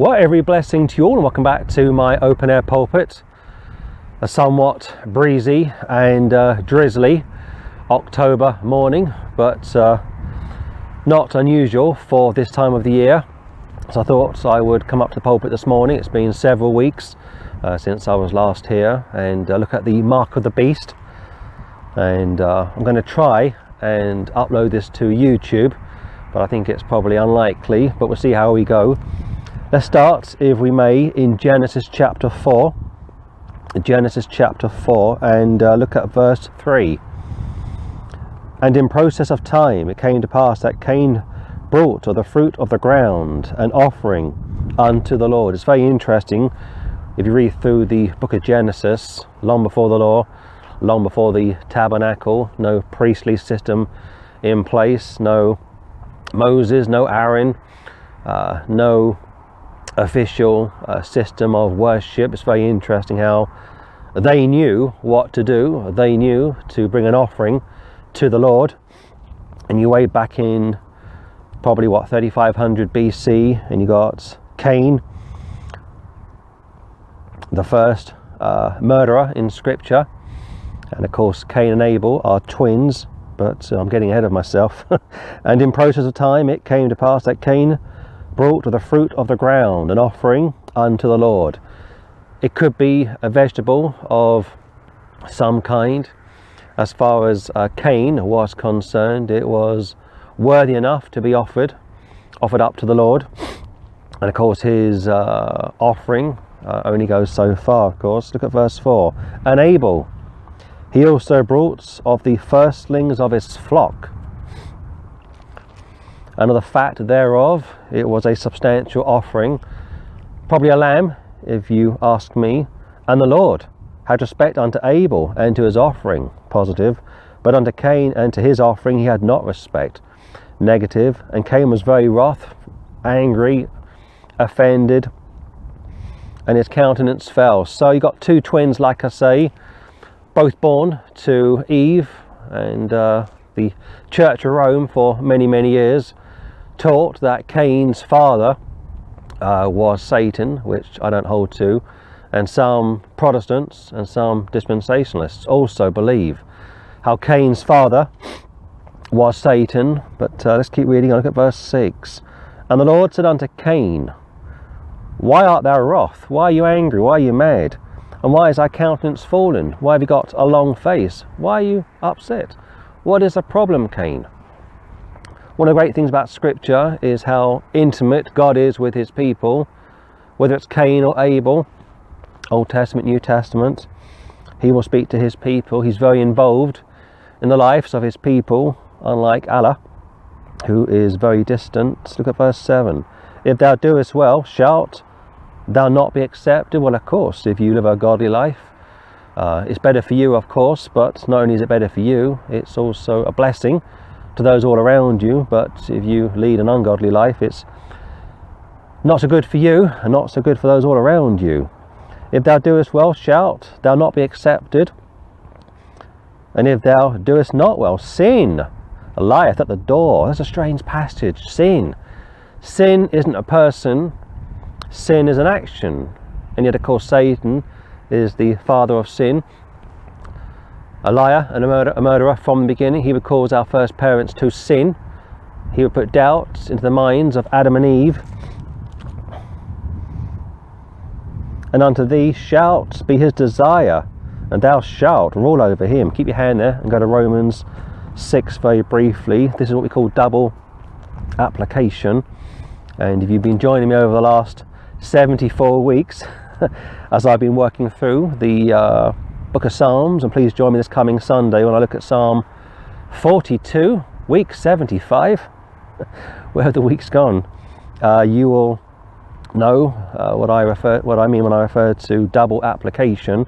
Well, every blessing to you all, and welcome back to my open air pulpit. A somewhat breezy and uh, drizzly October morning, but uh, not unusual for this time of the year. So I thought I would come up to the pulpit this morning. It's been several weeks uh, since I was last here, and uh, look at the mark of the beast. And uh, I'm going to try and upload this to YouTube, but I think it's probably unlikely. But we'll see how we go. Let's start, if we may, in Genesis chapter 4. Genesis chapter 4 and uh, look at verse 3. And in process of time it came to pass that Cain brought of the fruit of the ground an offering unto the Lord. It's very interesting if you read through the book of Genesis, long before the law, long before the tabernacle, no priestly system in place, no Moses, no Aaron, uh, no official uh, system of worship. It's very interesting how they knew what to do. They knew to bring an offering to the Lord. And you way back in probably what 3500 BC, and you got Cain, the first uh, murderer in Scripture, and of course Cain and Abel are twins. But I'm getting ahead of myself. and in process of time, it came to pass that Cain brought the fruit of the ground an offering unto the Lord. It could be a vegetable of some kind. As far as uh, Cain was concerned, it was worthy enough to be offered, offered up to the Lord. And of course, his uh, offering uh, only goes so far, of course. Look at verse 4. And Abel, he also brought of the firstlings of his flock of the fat thereof. It was a substantial offering, probably a lamb, if you ask me. And the Lord had respect unto Abel and to his offering, positive, but unto Cain and to his offering he had not respect, negative. And Cain was very wroth, angry, offended, and his countenance fell. So you got two twins, like I say, both born to Eve and uh, the Church of Rome for many, many years taught that Cain's father uh, was Satan, which I don't hold to, and some Protestants and some dispensationalists also believe how Cain's father was Satan. But uh, let's keep reading. Look at verse 6. And the Lord said unto Cain, Why art thou wroth? Why are you angry? Why are you mad? And why is thy countenance fallen? Why have you got a long face? Why are you upset? What is the problem, Cain? One of the great things about Scripture is how intimate God is with His people, whether it's Cain or Abel, Old Testament, New Testament. He will speak to His people. He's very involved in the lives of His people, unlike Allah, who is very distant. Look at verse 7. If thou doest well, shalt thou not be accepted? Well, of course, if you live a godly life, uh, it's better for you, of course, but not only is it better for you, it's also a blessing to those all around you, but if you lead an ungodly life, it's not so good for you and not so good for those all around you. If thou doest well, shalt thou not be accepted. And if thou doest not well, sin lieth at the door. That's a strange passage. Sin. Sin isn't a person, sin is an action. And yet, of course, Satan is the father of sin a liar and a, murder, a murderer from the beginning. He would cause our first parents to sin. He would put doubts into the minds of Adam and Eve. And unto thee shalt be his desire, and thou shalt rule over him. Keep your hand there and go to Romans 6 very briefly. This is what we call double application. And if you've been joining me over the last 74 weeks, as I've been working through the uh, book of Psalms, and please join me this coming Sunday when I look at Psalm 42, week 75. Where have the weeks gone? Uh, you will know uh, what I refer, what I mean when I refer to double application.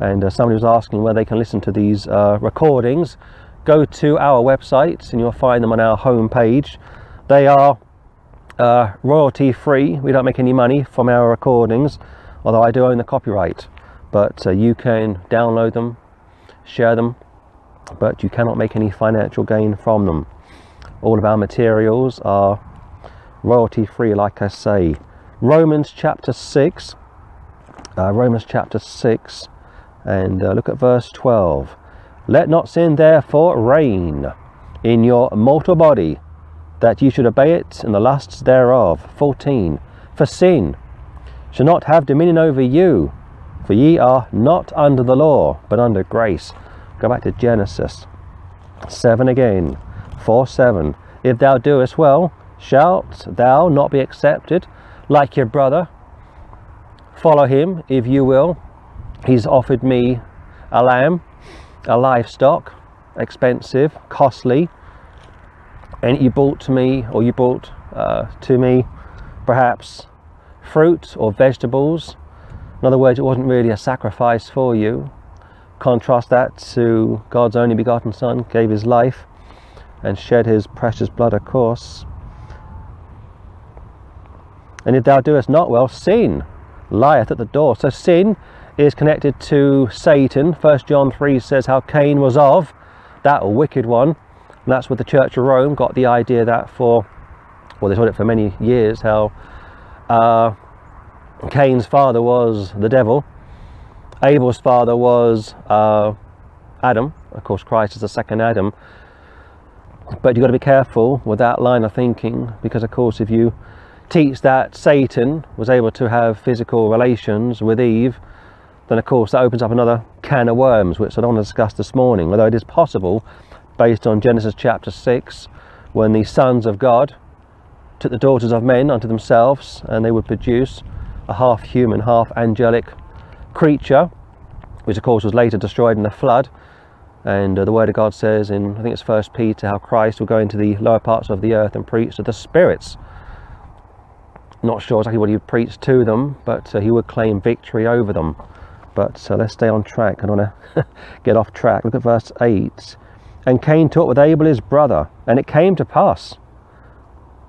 And uh, somebody was asking where they can listen to these uh, recordings. Go to our website, and you'll find them on our homepage. They are uh, royalty free. We don't make any money from our recordings, although I do own the copyright but uh, you can download them, share them, but you cannot make any financial gain from them. All of our materials are royalty free, like I say. Romans chapter 6. Uh, Romans chapter 6 and uh, look at verse 12. Let not sin therefore reign in your mortal body, that ye should obey it in the lusts thereof. 14. For sin shall not have dominion over you, for ye are not under the law, but under grace. Go back to Genesis 7 again. 4 7. If thou doest well, shalt thou not be accepted like your brother? Follow him if you will. He's offered me a lamb, a livestock, expensive, costly, and you brought to me, or you brought uh, to me, perhaps fruit or vegetables. In other words, it wasn't really a sacrifice for you. Contrast that to God's only begotten Son, gave his life and shed his precious blood, of course. And if thou doest not well, sin lieth at the door. So sin is connected to Satan. First John 3 says how Cain was of that wicked one. And that's where the Church of Rome got the idea that for, well, they taught it for many years, how uh, Cain's father was the devil, Abel's father was uh, Adam. Of course, Christ is the second Adam. But you've got to be careful with that line of thinking because, of course, if you teach that Satan was able to have physical relations with Eve, then of course that opens up another can of worms, which I don't want to discuss this morning. Although it is possible, based on Genesis chapter 6, when the sons of God took the daughters of men unto themselves and they would produce a half human, half angelic creature, which of course was later destroyed in the flood. And uh, the Word of God says in, I think it's First Peter, how Christ will go into the lower parts of the earth and preach to the spirits not sure exactly what he would preach to them, but uh, he would claim victory over them. But uh, let's stay on track. I don't want to get off track. Look at verse 8. And Cain talked with Abel his brother, and it came to pass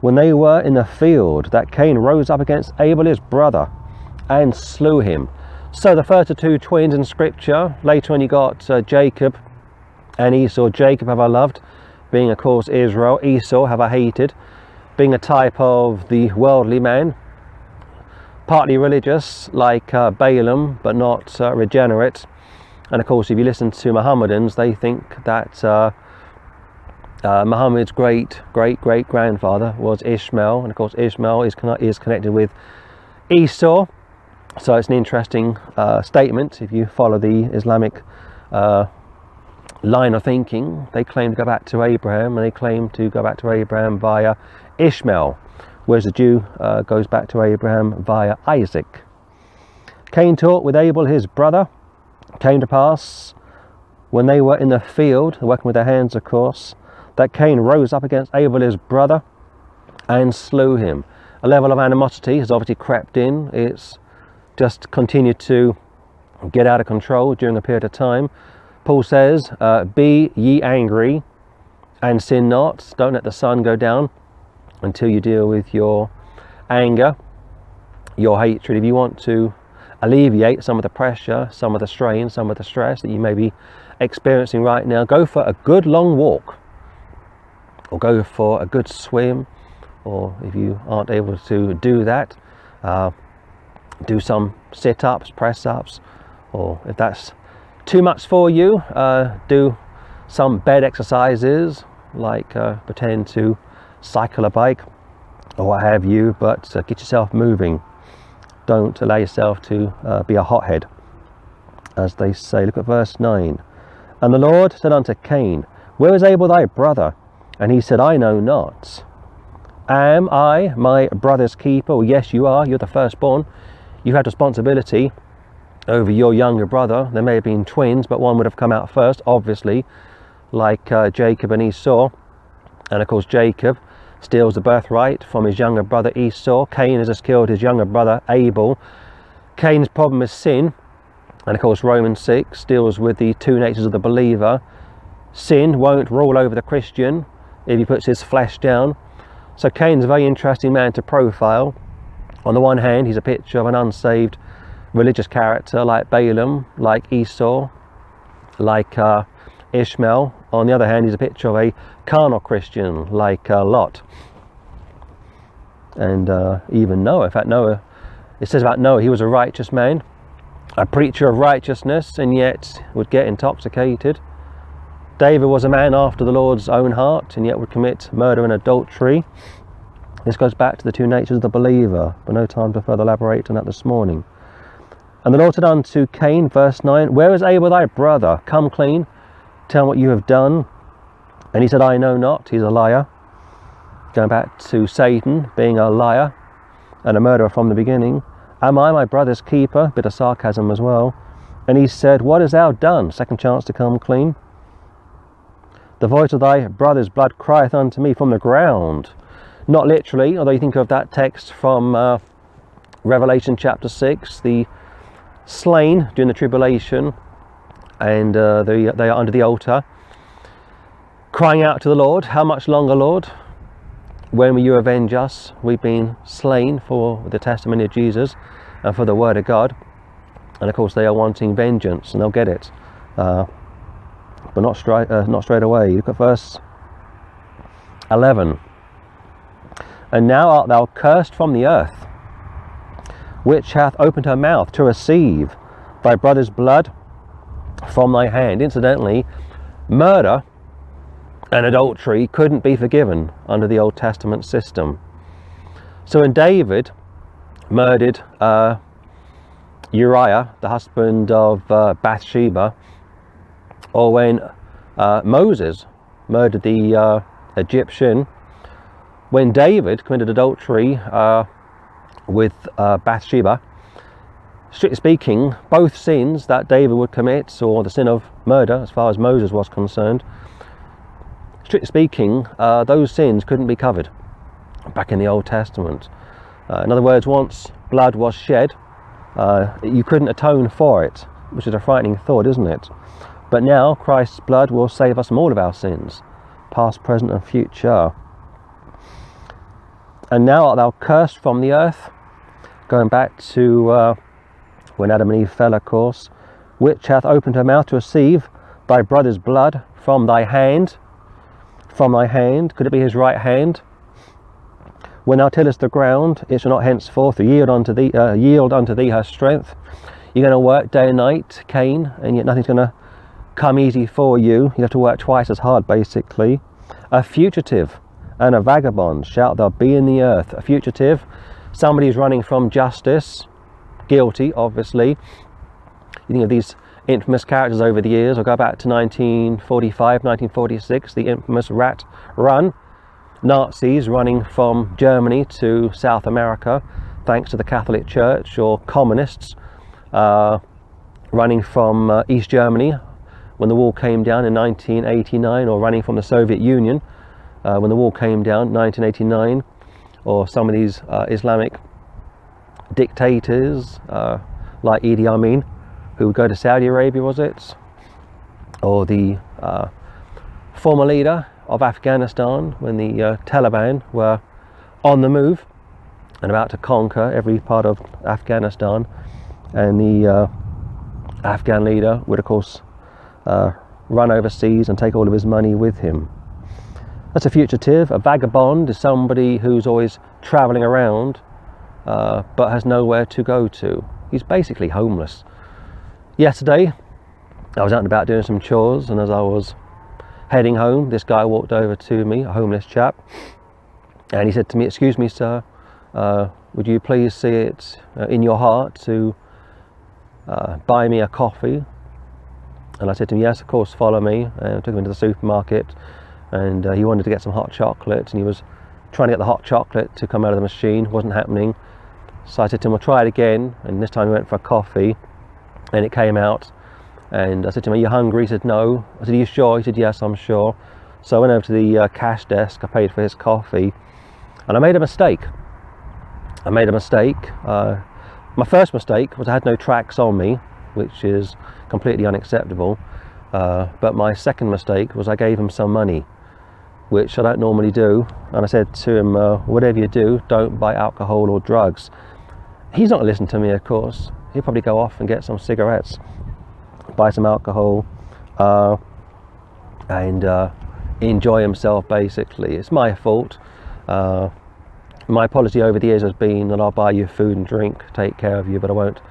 when they were in the field that Cain rose up against Abel his brother and slew him. So the first of two twins in Scripture. Later on, you got uh, Jacob and Esau. Jacob have I loved, being of course Israel. Esau have I hated being a type of the worldly man, partly religious like uh, Balaam, but not uh, regenerate. And of course, if you listen to Mohammedans, they think that uh, uh Muhammad's great great great grandfather was Ishmael, and of course, Ishmael is, con- is connected with Esau. So it's an interesting uh, statement if you follow the Islamic uh, line of thinking. They claim to go back to Abraham, and they claim to go back to Abraham via Ishmael, whereas the Jew uh, goes back to Abraham via Isaac. Cain talked with Abel his brother. Came to pass when they were in the field, working with their hands, of course, that Cain rose up against Abel his brother and slew him. A level of animosity has obviously crept in. It's just continued to get out of control during a period of time. Paul says, uh, Be ye angry and sin not. Don't let the sun go down until you deal with your anger, your hatred. If you want to alleviate some of the pressure, some of the strain, some of the stress that you may be experiencing right now, go for a good long walk or go for a good swim. Or if you aren't able to do that, uh, do some sit ups, press ups, or if that's too much for you, uh, do some bed exercises like uh, pretend to cycle a bike or what have you, but uh, get yourself moving. Don't allow yourself to uh, be a hothead, as they say. Look at verse 9. And the Lord said unto Cain, Where is Abel thy brother? And he said, I know not. Am I my brother's keeper? Well, yes, you are. You're the firstborn. You had responsibility over your younger brother. There may have been twins, but one would have come out first, obviously, like uh, Jacob and Esau. And of course, Jacob steals the birthright from his younger brother Esau. Cain has just killed his younger brother Abel. Cain's problem is sin, and of course, Romans 6 deals with the two natures of the believer. Sin won't rule over the Christian if he puts his flesh down. So, Cain's a very interesting man to profile. On the one hand, he's a picture of an unsaved religious character like Balaam, like Esau, like uh, Ishmael. On the other hand, he's a picture of a carnal Christian like uh, Lot. and uh, even Noah. In fact, Noah, it says about Noah, he was a righteous man, a preacher of righteousness, and yet would get intoxicated. David was a man after the Lord's own heart, and yet would commit murder and adultery. This goes back to the two natures of the believer, but no time to further elaborate on that this morning. And the Lord said unto Cain, verse 9, Where is Abel thy brother? Come clean, tell what you have done. And he said, I know not. He's a liar. Going back to Satan being a liar and a murderer from the beginning. Am I my brother's keeper? Bit of sarcasm as well. And he said, What hast thou done? Second chance to come clean. The voice of thy brother's blood crieth unto me from the ground. Not literally, although you think of that text from uh, Revelation chapter 6, the slain during the tribulation, and uh, they, they are under the altar, crying out to the Lord, How much longer, Lord? When will you avenge us? We've been slain for the testimony of Jesus and for the word of God. And of course, they are wanting vengeance, and they'll get it. Uh, but not straight, uh, not straight away. Look at verse 11. And now art thou cursed from the earth, which hath opened her mouth to receive thy brother's blood from thy hand. Incidentally, murder and adultery couldn't be forgiven under the Old Testament system. So when David murdered uh, Uriah, the husband of uh, Bathsheba, or when uh, Moses murdered the uh, Egyptian, when David committed adultery uh, with uh, Bathsheba, strictly speaking, both sins that David would commit, or the sin of murder, as far as Moses was concerned, strictly speaking, uh, those sins couldn't be covered back in the Old Testament. Uh, in other words, once blood was shed, you couldn't atone for it, which is a frightening thought, isn't it? But now Christ's blood will save us from all of our sins, past, present, and future. And now art thou cursed from the earth, going back to uh, when Adam and Eve fell, of course, which hath opened her mouth to receive thy brother's blood from thy hand. From thy hand, could it be his right hand? When thou tillest the ground, it shall not henceforth yield unto thee, uh, yield unto thee her strength. You're going to work day and night, Cain, and yet nothing's going to come easy for you. You have to work twice as hard, basically. A fugitive and a vagabond shalt thou be in the earth. A fugitive, somebody who's running from justice, guilty, obviously. You think of these infamous characters over the years. I'll go back to 1945, 1946, the infamous Rat Run. Nazis running from Germany to South America thanks to the Catholic Church, or communists uh, running from uh, East Germany when the wall came down in 1989, or running from the Soviet Union uh, when the wall came down, 1989, or some of these uh, Islamic dictators uh, like Idi Amin, who would go to Saudi Arabia, was it? Or the uh, former leader of Afghanistan when the uh, Taliban were on the move and about to conquer every part of Afghanistan, and the uh, Afghan leader would, of course, run overseas and take all of his money with him. That's a fugitive. A vagabond is somebody who's always travelling around uh, but has nowhere to go to. He's basically homeless. Yesterday, I was out and about doing some chores, and as I was heading home, this guy walked over to me, a homeless chap, and he said to me, Excuse me, sir, uh, would you please see it uh, in your heart to uh, buy me a coffee? And I said to him, Yes, of course, follow me. And I took him into the supermarket and uh, he wanted to get some hot chocolate and he was trying to get the hot chocolate to come out of the machine wasn't happening so I said to him, "I'll try it again." And this time he went for a coffee, and it came out. And I said to him, "Are you hungry?" He said, "No." I said, "Are you sure?" He said, "Yes, I'm sure." So I went over to the uh, cash desk. I paid for his coffee, and I made a mistake. I made a mistake. Uh, my first mistake was I had no tracks on me, which is completely unacceptable. Uh, but my second mistake was I gave him some money which I don't normally do. And I said to him, uh, whatever you do, don't buy alcohol or drugs. He's not listening to listen to me, of course. He'll probably go off and get some cigarettes, buy some alcohol, uh, and uh, enjoy himself. Basically, it's my fault. Uh, my policy over the years has been that I'll buy you food and drink, take care of you, but I won't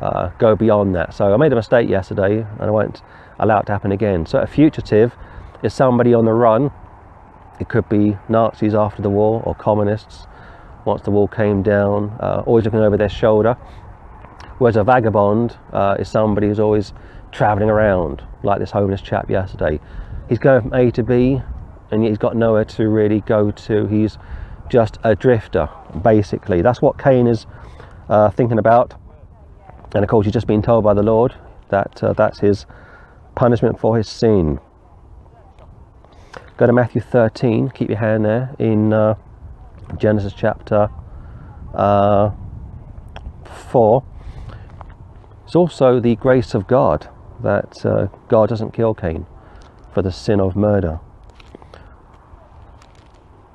uh, go beyond that. So I made a mistake yesterday and I won't allow it to happen again. So a fugitive is somebody on the run. It could be Nazis after the war or communists once the wall came down, uh, always looking over their shoulder. Whereas a vagabond uh, is somebody who's always travelling around, like this homeless chap yesterday. He's going from A to B, and he's got nowhere to really go to. He's just a drifter, basically. That's what Cain is uh, thinking about. And of course, he's just been told by the Lord that uh, that's his punishment for his sin. Go to Matthew 13, keep your hand there, in uh, Genesis chapter uh, 4. It's also the grace of God that uh, God doesn't kill Cain for the sin of murder.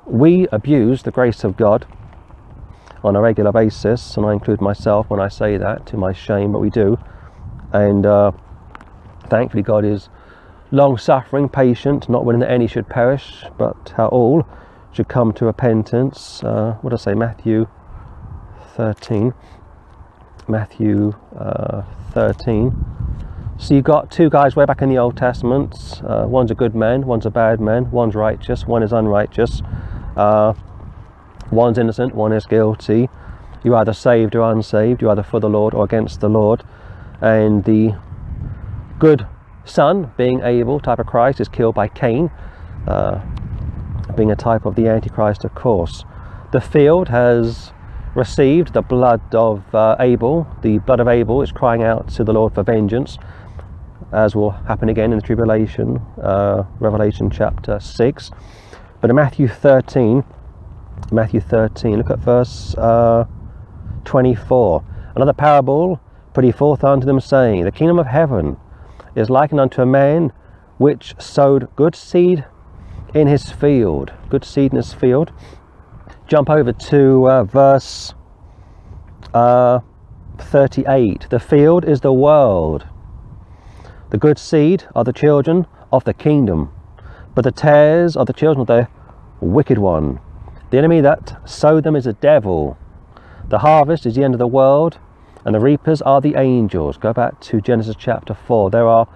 We abuse the grace of God on a regular basis, and I include myself when I say that to my shame, but we do. And uh, thankfully, God is long suffering, patient, not willing that any should perish, but how all should come to repentance. Uh, what I say? Matthew 13. Matthew uh, 13. So you've got two guys way back in the Old Testament. Uh, one's a good man, one's a bad man, one's righteous, one is unrighteous. Uh, one's innocent, one is guilty. You're either saved or unsaved, you're either for the Lord or against the Lord. And the good son, being Abel, type of Christ, is killed by Cain. Uh, being a type of the Antichrist, of course. The field has received the blood of uh, Abel. The blood of Abel is crying out to the Lord for vengeance, as will happen again in the tribulation, uh, Revelation chapter 6. But in Matthew 13, Matthew 13, look at verse uh, 24. Another parable put he forth unto them, saying, The kingdom of heaven is likened unto a man which sowed good seed in his field. Good seed in his field. Jump over to uh, verse uh, 38. The field is the world. The good seed are the children of the kingdom, but the tares are the children of the wicked one. The enemy that sowed them is the devil. The harvest is the end of the world, and the reapers are the angels. Go back to Genesis chapter 4. There are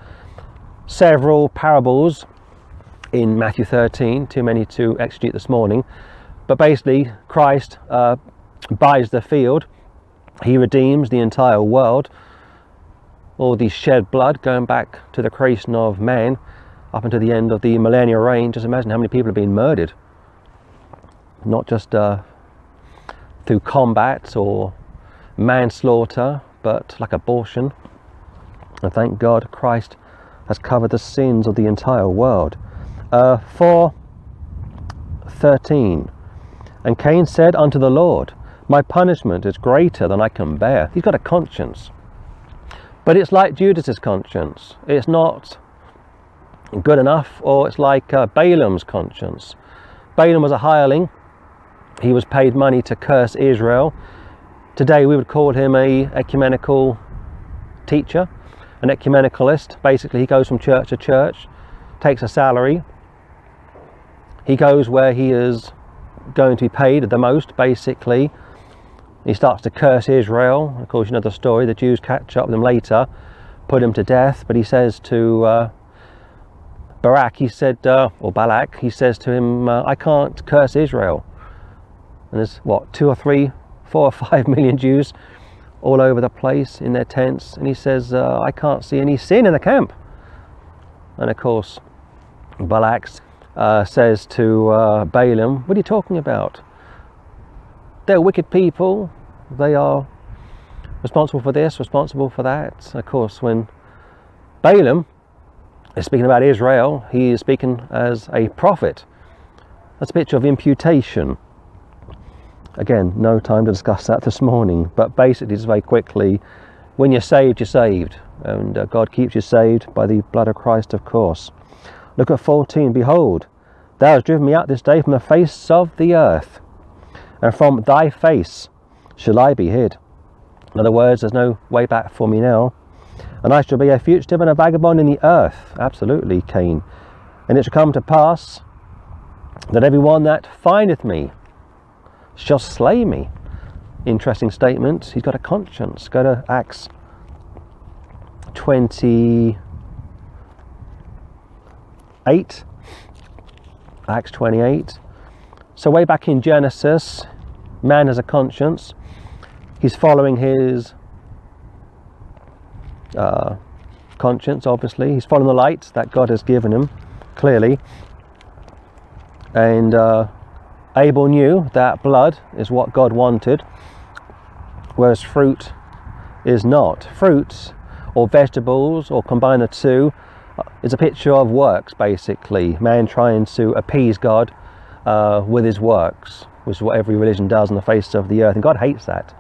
several parables in Matthew 13, too many to exegete this morning. But basically, Christ uh, buys the field, he redeems the entire world. All the shed blood going back to the creation of man up until the end of the millennial reign. Just imagine how many people have been murdered. Not just uh, through combat or manslaughter, but like abortion. And thank God Christ has covered the sins of the entire world. Uh, 4 13. And Cain said unto the Lord, My punishment is greater than I can bear. He's got a conscience. But it's like Judas's conscience. It's not good enough, or it's like uh, Balaam's conscience. Balaam was a hireling. He was paid money to curse Israel. Today we would call him a ecumenical teacher, an ecumenicalist. Basically, he goes from church to church, takes a salary, he goes where he is going to be paid the most, basically. He starts to curse Israel. Of course, you know the story. The Jews catch up with him later, put him to death. But he says to uh, Barak, he said, uh, or Balak, he says to him, uh, I can't curse Israel. And there's what, two or three, four or five million Jews all over the place in their tents. And he says, uh, I can't see any sin in the camp. And of course, Balak uh, says to uh, Balaam, What are you talking about? They're wicked people. They are responsible for this, responsible for that. Of course, when Balaam is speaking about Israel, he is speaking as a prophet. That's a picture of imputation. Again, no time to discuss that this morning, but basically, just very quickly, when you're saved, you're saved, and uh, God keeps you saved by the blood of Christ, of course. Look at 14. Behold, thou hast driven me out this day from the face of the earth, and from thy face shall I be hid. In other words, there's no way back for me now. And I shall be a fugitive and a vagabond in the earth. Absolutely, Cain. And it shall come to pass that every one that findeth me shall slay me. Interesting statement. He's got a conscience. Go to Acts 28. Acts 28. So, way back in Genesis, man has a conscience. He's following his uh, conscience, obviously. He's following the light that God has given him, clearly. And uh, Abel knew that blood is what God wanted, whereas fruit is not. Fruit or vegetables or combine the two uh, is a picture of works, basically. Man trying to appease God uh, with his works, which is what every religion does on the face of the earth, and God hates that.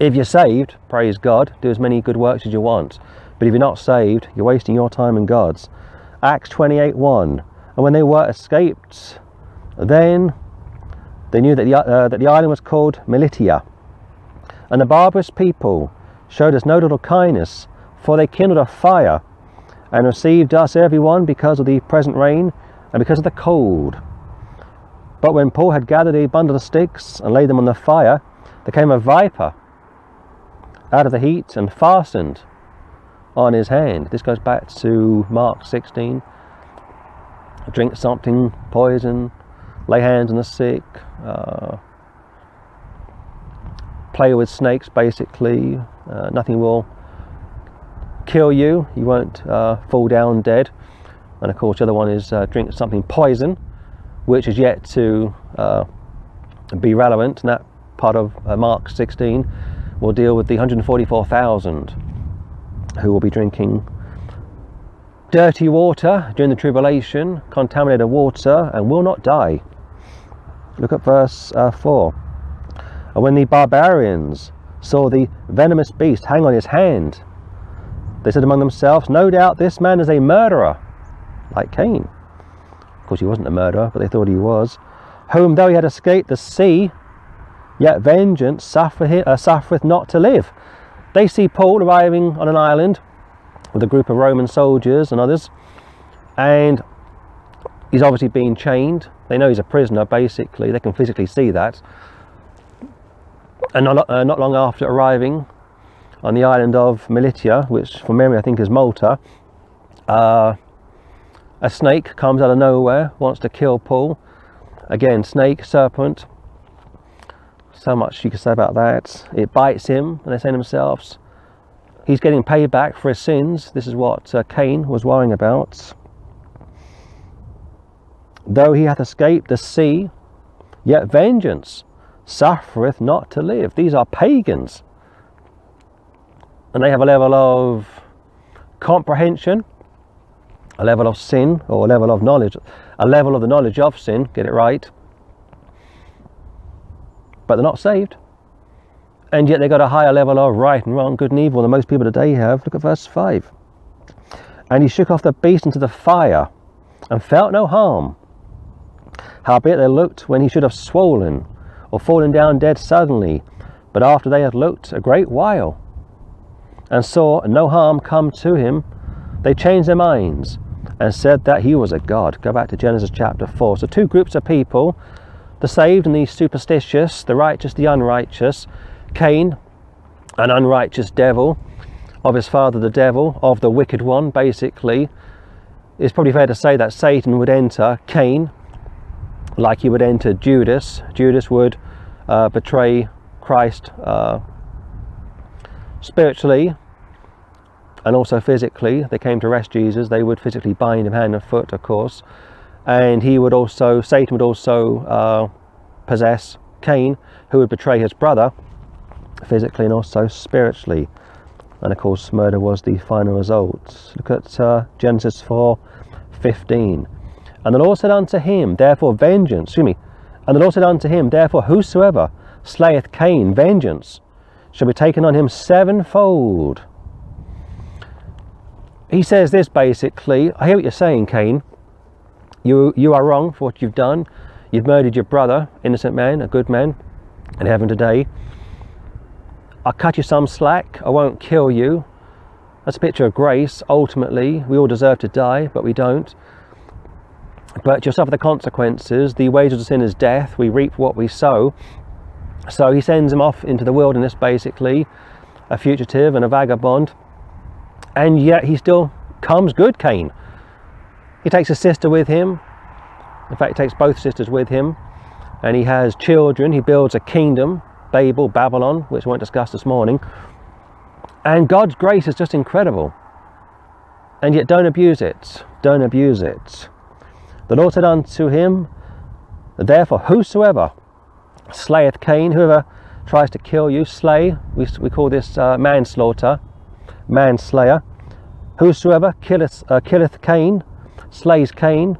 If you're saved, praise God, do as many good works as you want. But if you're not saved, you're wasting your time and God's. Acts 28 1. And when they were escaped, then they knew that the, uh, that the island was called Melita. And the barbarous people showed us no little kindness, for they kindled a fire and received us every one because of the present rain and because of the cold. But when Paul had gathered a bundle of sticks and laid them on the fire, there came a viper out of the heat and fastened on his hand. This goes back to Mark 16. Drink something, poison, lay hands on the sick, uh, play with snakes basically. Uh, nothing will kill you, you won't uh, fall down dead. And of course, the other one is uh, drink something poison, which is yet to uh, be relevant, and that part of Mark 16 will deal with the 144,000 who will be drinking dirty water during the tribulation, contaminated water, and will not die. Look at verse uh, 4. And when the barbarians saw the venomous beast hang on his hand, they said among themselves, No doubt this man is a murderer, like Cain. Of course, he wasn't a murderer, but they thought he was. Whom, though he had escaped the sea, yet vengeance uh, suffereth not to live. They see Paul arriving on an island with a group of Roman soldiers and others, and he's obviously being chained. They know he's a prisoner, basically. They can physically see that. And not, uh, not long after arriving on the island of Melita, which from memory I think is Malta, uh, a snake comes out of nowhere, wants to kill Paul. Again, snake, serpent, so much you can say about that. It bites him, and they say to themselves, he's getting payback for his sins. This is what uh, Cain was worrying about. Though he hath escaped the sea, yet vengeance suffereth not to live. These are pagans. And they have a level of comprehension, a level of sin, or a level of knowledge, a level of the knowledge of sin, get it right, but they're not saved. And yet they've got a higher level of right and wrong, good and evil than most people today have. Look at verse 5. And he shook off the beast into the fire and felt no harm. Howbeit they looked when he should have swollen or fallen down dead suddenly, but after they had looked a great while and saw no harm come to him, they changed their minds and said that he was a god. Go back to Genesis chapter 4. So, two groups of people the saved and the superstitious, the righteous, the unrighteous, Cain, an unrighteous devil, of his father the devil, of the wicked one, basically. It's probably fair to say that Satan would enter Cain like he would enter Judas. Judas would uh, betray Christ uh, spiritually and also physically. They came to arrest Jesus, they would physically bind him hand and foot, of course and he would also Satan would also uh, possess Cain, who would betray his brother physically and also spiritually. And of course, murder was the final result. Look at uh, Genesis 4 15. And the Lord said unto him, Therefore, vengeance, excuse me, and the Lord said unto him, Therefore, whosoever slayeth Cain, vengeance shall be taken on him sevenfold. He says this basically I hear what you're saying, Cain. You, you are wrong for what you've done. You've murdered your brother, innocent man, a good man, in heaven today. I'll cut you some slack. I won't kill you. That's a picture of grace. Ultimately, we all deserve to die, but we don't. But you'll suffer the consequences. The wages of sin is death. We reap what we sow. So he sends him off into the wilderness, basically, a fugitive and a vagabond. And yet he still comes good, Cain. He takes a sister with him. In fact, he takes both sisters with him. And he has children. He builds a kingdom, Babel, Babylon, which we won't discuss this morning. And God's grace is just incredible. And yet, don't abuse it. Don't abuse it. The Lord said unto him, Therefore, whosoever slayeth Cain, whoever tries to kill you, slay, we, we call this uh, manslaughter, manslayer. Whosoever killeth, uh, killeth Cain, slays Cain,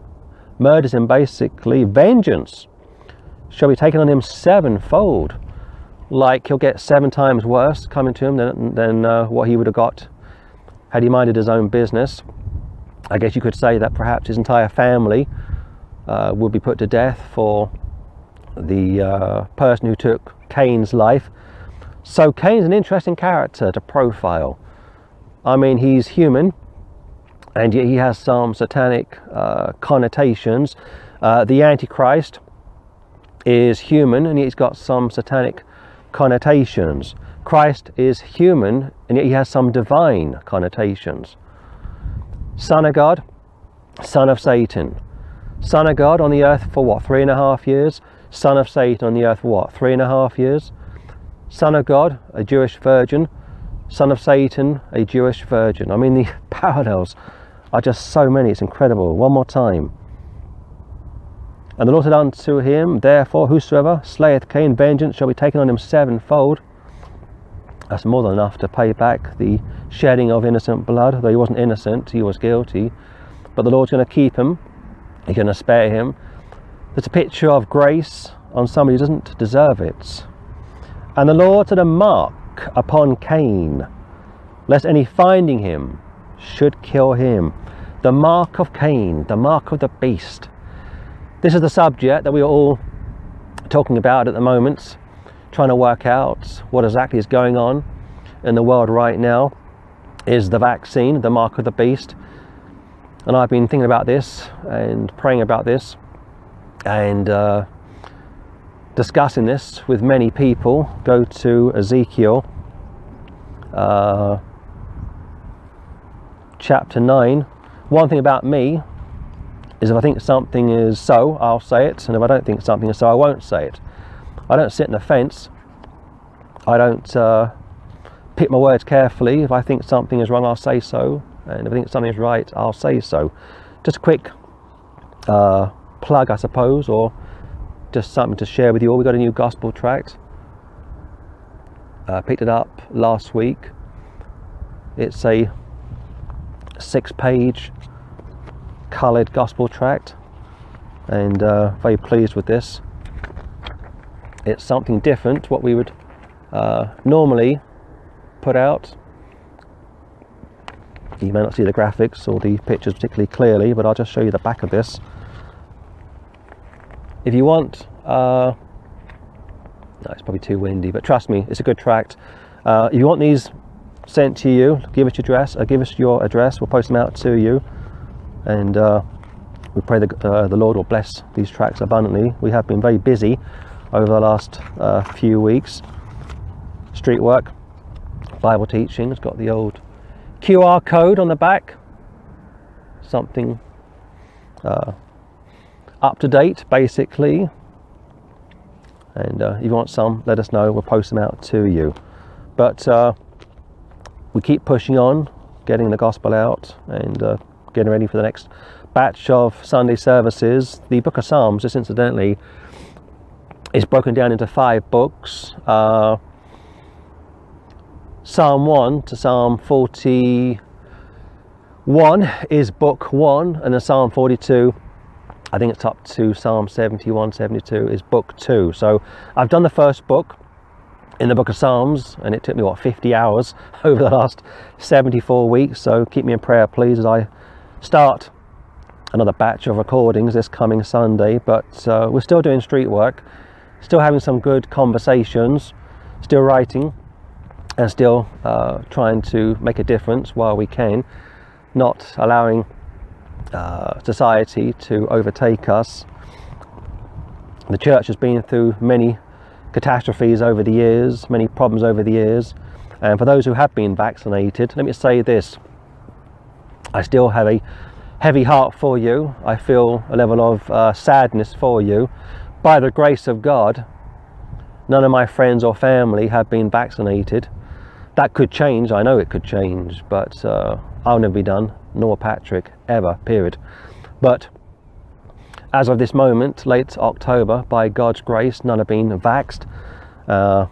murders him basically, vengeance shall be taken on him sevenfold. Like he'll get seven times worse coming to him than, than uh, what he would have got had he minded his own business. I guess you could say that perhaps his entire family uh, would be put to death for the uh, person who took Cain's life. So Cain's an interesting character to profile. I mean, he's human, and yet he has some satanic uh, connotations. Uh, the Antichrist is human, and he's got some satanic connotations. Christ is human, and yet he has some divine connotations. Son of God, son of Satan. Son of God on the earth for what, three and a half years? Son of Satan on the earth for what, three and a half years? Son of God, a Jewish virgin. Son of Satan, a Jewish virgin. I mean, the parallels are just so many, it's incredible. One more time. And the Lord said unto him, Therefore, whosoever slayeth Cain, vengeance shall be taken on him sevenfold. That's more than enough to pay back the shedding of innocent blood. Though he wasn't innocent, he was guilty. But the Lord's going to keep him, He's going to spare him. There's a picture of grace on somebody who doesn't deserve it. And the Lord set a mark upon Cain, lest any finding him should kill him. The mark of Cain, the mark of the beast. This is the subject that we are all talking about at the moment, trying to work out what exactly is going on in the world right now. Is the vaccine the mark of the beast? And I've been thinking about this and praying about this and uh, discussing this with many people. Go to Ezekiel uh, chapter 9. One thing about me is if I think something is so, I'll say it, and if I don't think something is so, I won't say it. I don't sit in the fence. I don't uh, pick my words carefully. If I think something is wrong, I'll say so and if I think something is right, I'll say so. Just a quick uh, plug, I suppose, or just something to share with you all. We got a new gospel tract. Uh, picked it up last week. It's a six-page coloured gospel tract, and uh, very pleased with this. It's something different what we would uh, normally put out you may not see the graphics or the pictures particularly clearly, but I'll just show you the back of this. If you want, uh, no, it's probably too windy, but trust me, it's a good tract. Uh, if you want these sent to you, give us your address. Uh, give us your address. We'll post them out to you, and uh, we pray the, uh, the Lord will bless these tracts abundantly. We have been very busy over the last uh, few weeks. Street work, Bible teaching. It's got the old QR code on the back, something uh, up to date basically. And uh, if you want some, let us know, we'll post them out to you. But uh, we keep pushing on, getting the gospel out and uh, getting ready for the next batch of Sunday services. The book of Psalms, just incidentally, is broken down into five books. Uh, Psalm 1 to Psalm 41 is book 1, and then Psalm 42, I think it's up to Psalm 71, 72 is book 2. So I've done the first book in the book of Psalms, and it took me, what, 50 hours over the last 74 weeks. So keep me in prayer, please, as I start another batch of recordings this coming Sunday. But uh, we're still doing street work, still having some good conversations, still writing and still uh, trying to make a difference while we can, not allowing uh, society to overtake us. The church has been through many catastrophes over the years, many problems over the years. And for those who have been vaccinated, let me say this I still have a heavy heart for you. I feel a level of uh, sadness for you. By the grace of God, none of my friends or family have been vaccinated. That could change, I know it could change, but uh, I'll never be done, nor Patrick, ever, period. But as of this moment, late October, by God's grace, none have been vaxed. Uh,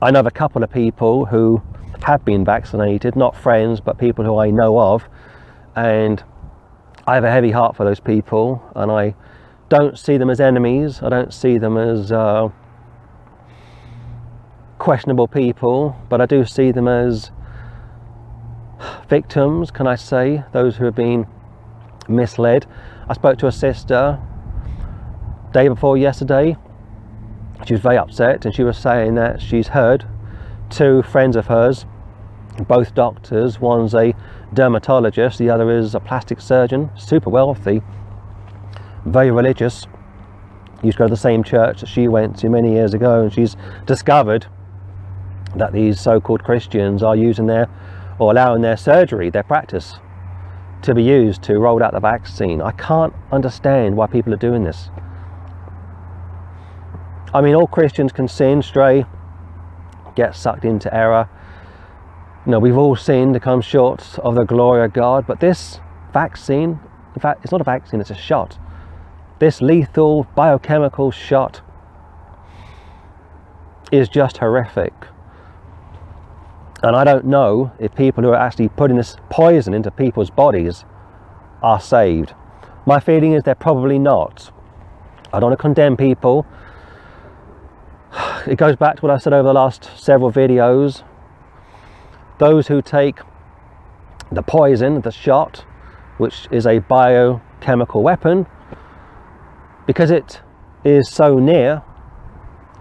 I know of a couple of people who have been vaccinated, not friends, but people who I know of, and I have a heavy heart for those people, and I don't see them as enemies. I don't see them as uh, questionable people, but I do see them as victims, can I say, those who have been misled. I spoke to a sister day before yesterday. She was very upset and she was saying that she's heard two friends of hers, both doctors, one's a dermatologist, the other is a plastic surgeon, super wealthy, very religious. Used to go to the same church that she went to many years ago, and she's discovered that these so called Christians are using their or allowing their surgery, their practice, to be used to roll out the vaccine. I can't understand why people are doing this. I mean, all Christians can sin, stray, get sucked into error. You know, we've all sinned to come short of the glory of God, but this vaccine, in fact, it's not a vaccine, it's a shot. This lethal biochemical shot is just horrific. And I don't know if people who are actually putting this poison into people's bodies are saved. My feeling is they're probably not. I don't want to condemn people. It goes back to what I said over the last several videos. Those who take the poison, the shot, which is a biochemical weapon, because it is so near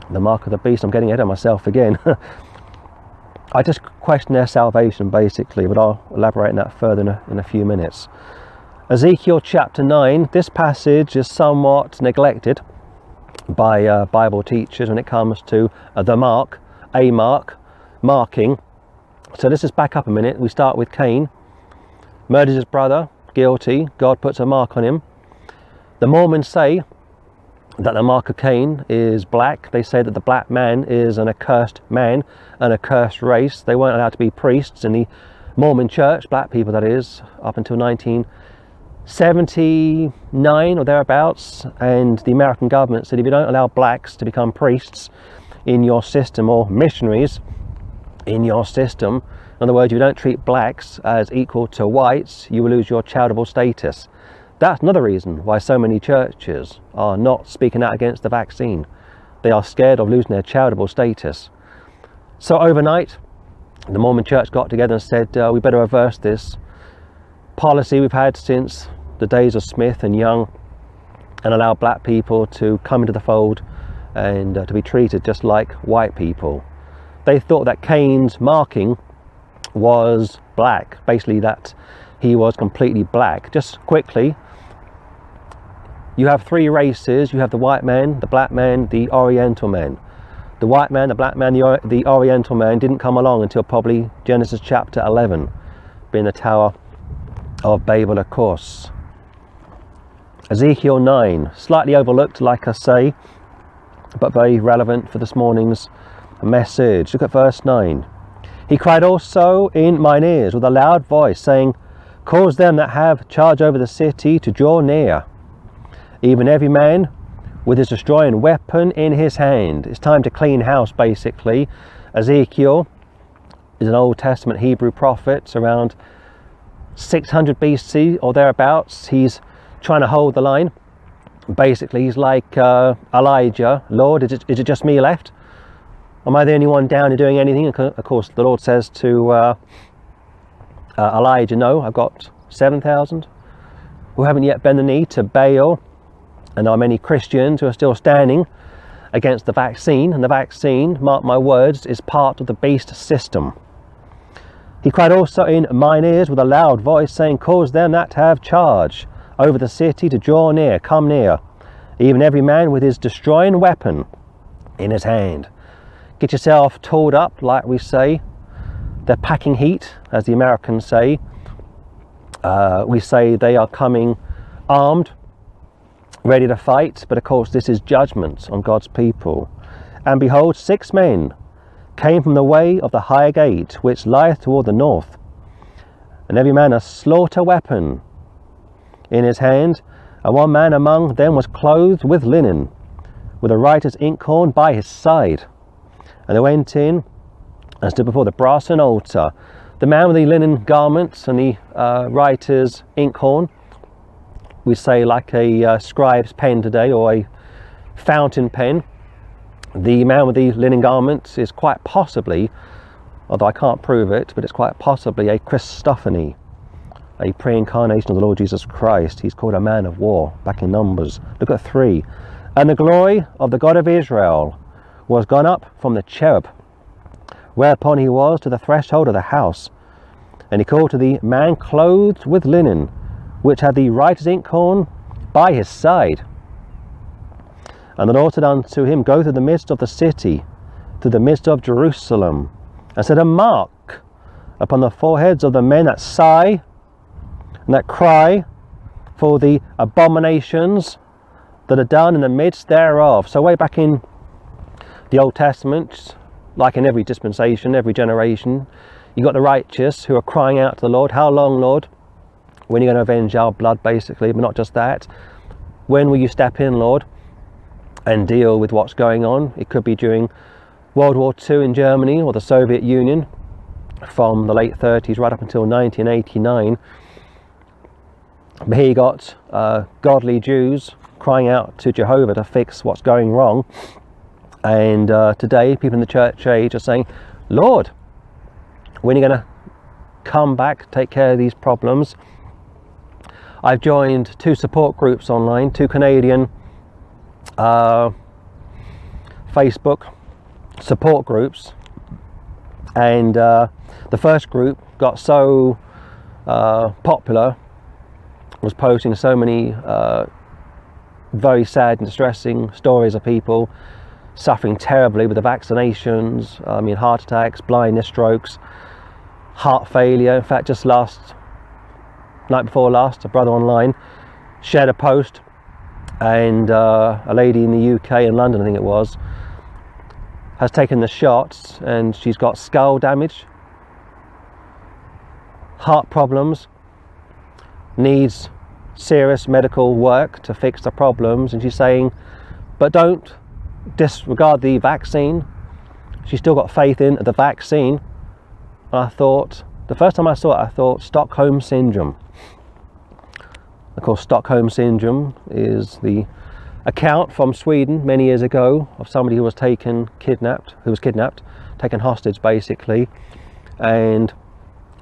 the mark of the beast, I'm getting ahead of myself again. I just question their salvation basically, but I'll elaborate on that further in a, in a few minutes. Ezekiel chapter 9, this passage is somewhat neglected by uh, Bible teachers when it comes to uh, the mark, a mark, marking. So let's just back up a minute. We start with Cain, murders his brother, guilty. God puts a mark on him. The Mormons say that the mark of Cain is black. They say that the black man is an accursed man, an accursed race. They weren't allowed to be priests in the Mormon church, black people that is, up until 1979 or thereabouts. And the American government said if you don't allow blacks to become priests in your system or missionaries in your system, in other words, if you don't treat blacks as equal to whites, you will lose your charitable status. That's another reason why so many churches are not speaking out against the vaccine. They are scared of losing their charitable status. So overnight, the Mormon church got together and said, uh, we better reverse this policy we've had since the days of Smith and Young and allow black people to come into the fold and uh, to be treated just like white people. They thought that Cain's marking was black, basically, that he was completely black. Just quickly, you have three races you have the white man, the black man, the oriental man. The white man, the black man, the, the oriental man didn't come along until probably Genesis chapter 11, being the Tower of Babel, of course. Ezekiel 9, slightly overlooked, like I say, but very relevant for this morning's message. Look at verse 9. He cried also in mine ears with a loud voice, saying, Cause them that have charge over the city to draw near even every man with his destroying weapon in his hand. It's time to clean house, basically. Ezekiel is an Old Testament Hebrew prophet around 600 BC or thereabouts. He's trying to hold the line. Basically, he's like uh, Elijah Lord, is it, is it just me left? Am I the only one down and doing anything? Of course, the Lord says to uh, uh, Elijah, No, I've got 7,000 who haven't yet bent the knee to Baal and there are many Christians who are still standing against the vaccine, and the vaccine, mark my words, is part of the beast system. He cried also in mine ears with a loud voice, saying, Cause them that have charge over the city to draw near, come near, even every man with his destroying weapon in his hand. Get yourself tooled up, like we say. They're packing heat, as the Americans say. Uh, we say they are coming armed, ready to fight, but of course, this is judgment on God's people. And behold, six men came from the way of the high gate, which lieth toward the north, and every man a slaughter weapon in his hand, and one man among them was clothed with linen, with a writer's inkhorn by his side. And they went in and stood before the brassen altar. The man with the linen garments and the uh, writer's inkhorn, we say like a uh, scribe's pen today or a fountain pen. The man with the linen garments is quite possibly, although I can't prove it, but it's quite possibly a Christophany, a pre incarnation of the Lord Jesus Christ. He's called a man of war back in Numbers. Look at three. And the glory of the God of Israel was gone up from the cherub, whereupon he was to the threshold of the house. And he called to the man clothed with linen, which had the writer's inkhorn by his side. And the Lord said unto him, Go through the midst of the city, through the midst of Jerusalem, and set a mark upon the foreheads of the men that sigh and that cry for the abominations that are done in the midst thereof. So, way back in the Old Testament, like in every dispensation, every generation, you've got the righteous who are crying out to the Lord, How long, Lord? When are you going to avenge our blood, basically? But not just that. When will you step in, Lord? and deal with what's going on. It could be during World War II in Germany or the Soviet Union from the late 30s right up until 1989. But here you got uh, godly Jews crying out to Jehovah to fix what's going wrong. And uh, today, people in the church age are saying, Lord, when are you going to come back, take care of these problems? I've joined two support groups online, two Canadian uh, Facebook support groups, and uh, the first group got so uh, popular, was posting so many uh, very sad and distressing stories of people suffering terribly with the vaccinations. I mean, heart attacks, blindness, strokes, heart failure. In fact, just last night before last, a brother online shared a post and uh, a lady in the UK in London, I think it was, has taken the shots and she's got skull damage, heart problems, needs serious medical work to fix the problems, and she's saying, but don't disregard the vaccine. She's still got faith in the vaccine. I thought, the first time I saw it, I thought Stockholm Syndrome. Of course, Stockholm Syndrome is the account from Sweden many years ago of somebody who was taken, kidnapped, who was kidnapped, taken hostage basically, and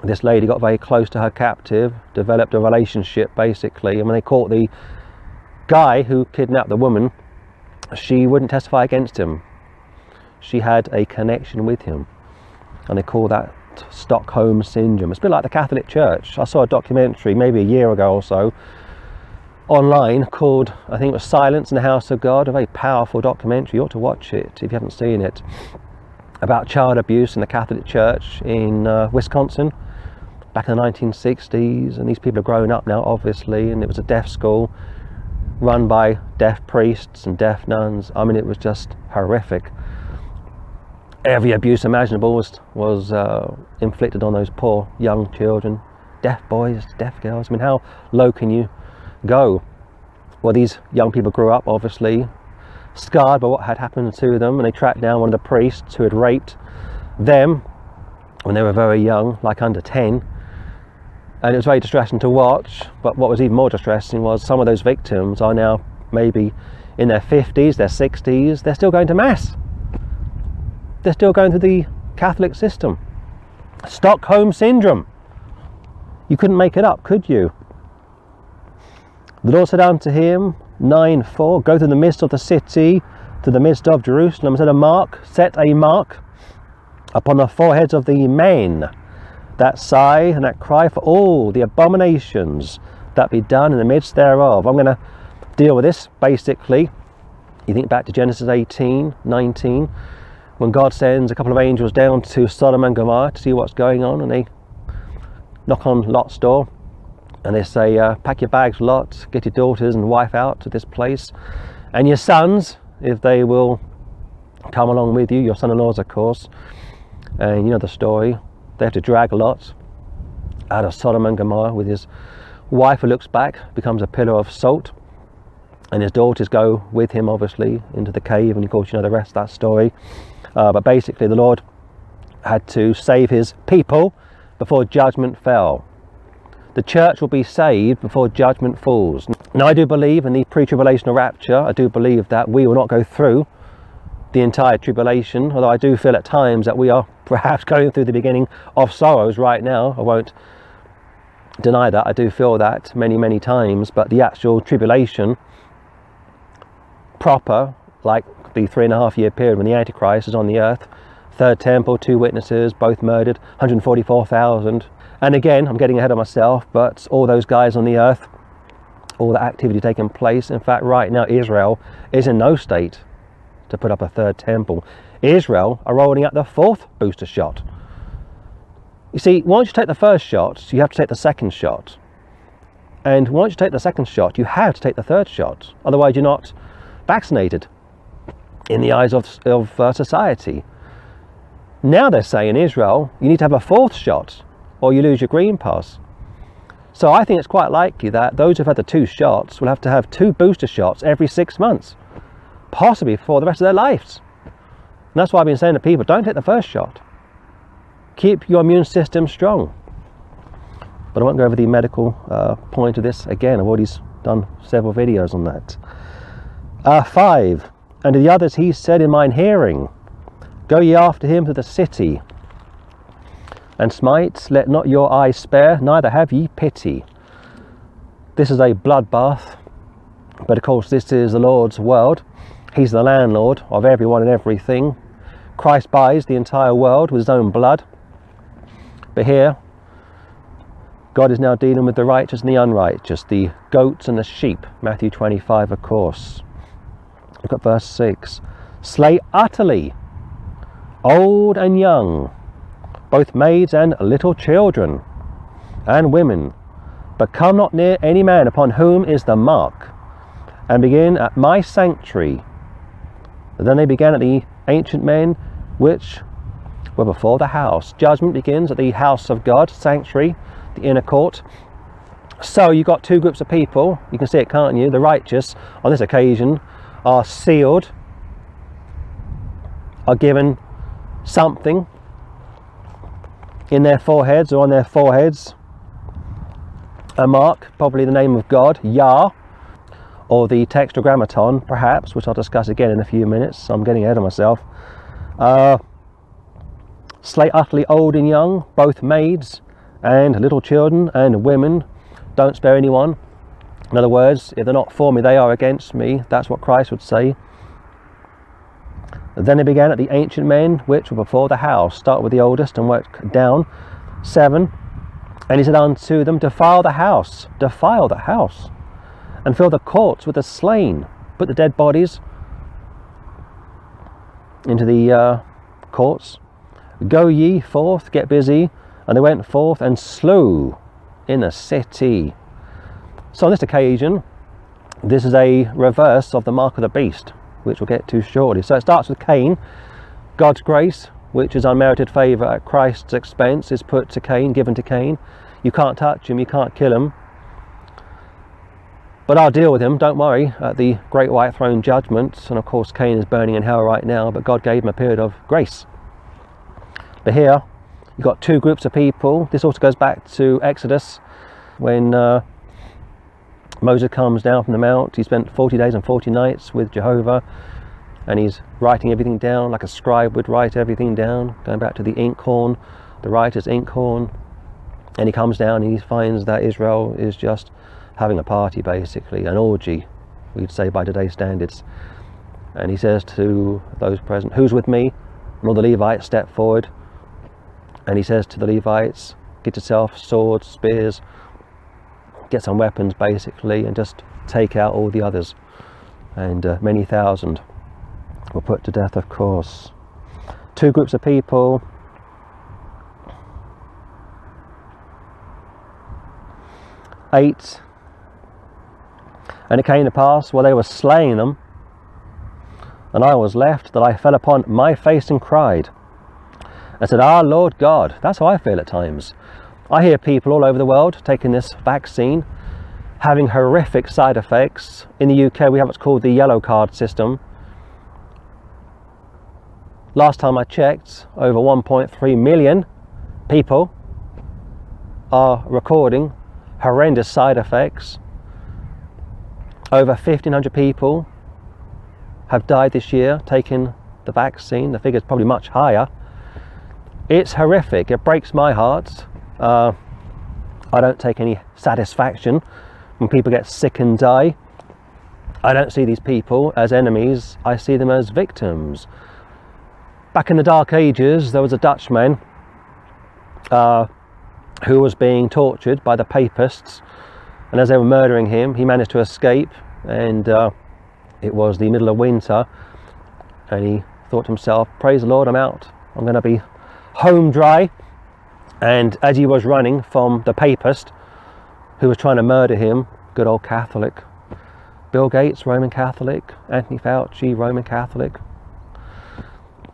this lady got very close to her captive, developed a relationship basically, and when they caught the guy who kidnapped the woman, she wouldn't testify against him. She had a connection with him, and they call that Stockholm Syndrome. It's a bit like the Catholic Church. I saw a documentary maybe a year ago or so online called, I think it was Silence in the House of God, a very powerful documentary. You ought to watch it if you haven't seen it, about child abuse in the Catholic Church in uh, Wisconsin back in the 1960s. And these people are growing up now, obviously, and it was a deaf school run by deaf priests and deaf nuns. I mean, it was just horrific. Every abuse imaginable was, was uh, inflicted on those poor young children, deaf boys, deaf girls. I mean, how low can you go. Well, these young people grew up, obviously, scarred by what had happened to them, and they tracked down one of the priests who had raped them when they were very young, like under 10. And it was very distressing to watch, but what was even more distressing was some of those victims are now maybe in their 50s, their 60s, they're still going to Mass. They're still going through the Catholic system. Stockholm Syndrome. You couldn't make it up, could you? The Lord said unto him, 9 4, Go to the midst of the city, to the midst of Jerusalem, and set a mark, set a mark upon the foreheads of the men that sigh and that cry for all the abominations that be done in the midst thereof. I'm going to deal with this basically. You think back to Genesis 18, 19, when God sends a couple of angels down to Sodom and Gomorrah to see what's going on, and they knock on Lot's door and they say, uh, Pack your bags, Lot, get your daughters and wife out to this place, and your sons, if they will come along with you, your son in laws, of course. And you know the story. They have to drag Lot out of Sodom and Gomorrah with his wife who looks back, becomes a pillar of salt, and his daughters go with him, obviously, into the cave. And of course, you know the rest of that story. Uh, but basically, the Lord had to save his people before judgment fell. The church will be saved before judgment falls. Now, I do believe in the pre tribulational rapture. I do believe that we will not go through the entire tribulation, although I do feel at times that we are perhaps going through the beginning of sorrows right now. I won't deny that. I do feel that many, many times, but the actual tribulation proper, like the three and a half year period when the Antichrist is on the earth, third temple, two witnesses, both murdered, 144,000. And again, I'm getting ahead of myself, but all those guys on the earth, all the activity taking place. In fact, right now, Israel is in no state to put up a third temple. Israel are rolling out the fourth booster shot. You see, once you take the first shot, you have to take the second shot. And once you take the second shot, you have to take the third shot. Otherwise, you're not vaccinated in the eyes of, of uh, society. Now they're saying in Israel, you need to have a fourth shot or you lose your green pass. So I think it's quite likely that those who've had the two shots will have to have two booster shots every six months, possibly for the rest of their lives. And that's why I've been saying to people don't take the first shot keep your immune system strong. But I won't go over the medical uh, point of this again. I've already done several videos on that. Uh, five, and to the others he said in mine hearing, Go ye after him to the city, and smite, let not your eyes spare, neither have ye pity. This is a bloodbath, but of course, this is the Lord's world. He's the landlord of everyone and everything. Christ buys the entire world with his own blood. But here, God is now dealing with the righteous and the unrighteous, the goats and the sheep. Matthew 25, of course. Look at verse 6. Slay utterly, old and young, both maids and little children, and women, but come not near any man upon whom is the mark, and begin at my sanctuary. Then they began at the ancient men which were before the house. Judgment begins at the house of God, sanctuary, the inner court. So you've got two groups of people, you can see it, can't you? The righteous, on this occasion, are sealed, are given something in their foreheads or on their foreheads, a mark, probably the name of God, Yah, or the tetragrammaton, perhaps, which I'll discuss again in a few minutes. I'm getting ahead of myself. Uh, slay utterly old and young, both maids and little children and women. Don't spare anyone. In other words, if they're not for me, they are against me. That's what Christ would say. Then he began at the ancient men which were before the house. Start with the oldest and work down. Seven. And he said unto them, Defile the house, defile the house, and fill the courts with the slain. Put the dead bodies into the uh, courts Go ye forth, get busy. And they went forth and slew in the city. So on this occasion, this is a reverse of the mark of the beast, which we'll get to shortly. So it starts with Cain. God's grace, which is unmerited favour at Christ's expense, is put to Cain, given to Cain. You can't touch him, you can't kill him. But I'll deal with him, don't worry, at the great white throne judgment. And of course, Cain is burning in hell right now, but God gave him a period of grace. But here, you've got two groups of people. This also goes back to Exodus when uh, Moses comes down from the mount. He spent 40 days and 40 nights with Jehovah and he's writing everything down like a scribe would write everything down, going back to the inkhorn, the writer's inkhorn. And he comes down and he finds that Israel is just having a party basically, an orgy, we'd say by today's standards. And he says to those present, Who's with me? And all the Levites step forward and he says to the Levites, get yourself swords, spears, get some weapons basically, and just take out all the others. And uh, many thousand were put to death, of course. Two groups of people. Eight. And it came to pass while they were slaying them, and I was left, that I fell upon my face and cried. I said, Ah, Lord God, that's how I feel at times. I hear people all over the world taking this vaccine, having horrific side effects. In the UK, we have what's called the yellow card system. Last time I checked, over 1.3 million people are recording horrendous side effects. Over 1,500 people have died this year taking the vaccine. The figure's probably much higher. It's horrific. It breaks my heart. Uh, I don't take any satisfaction when people get sick and die. I don't see these people as enemies, I see them as victims. Back in the Dark Ages, there was a Dutchman uh, who was being tortured by the papists, and as they were murdering him, he managed to escape. And uh, it was the middle of winter, and he thought to himself, Praise the Lord, I'm out. I'm going to be home dry. And as he was running from the papist who was trying to murder him, good old Catholic, Bill Gates, Roman Catholic, Anthony Fauci, Roman Catholic,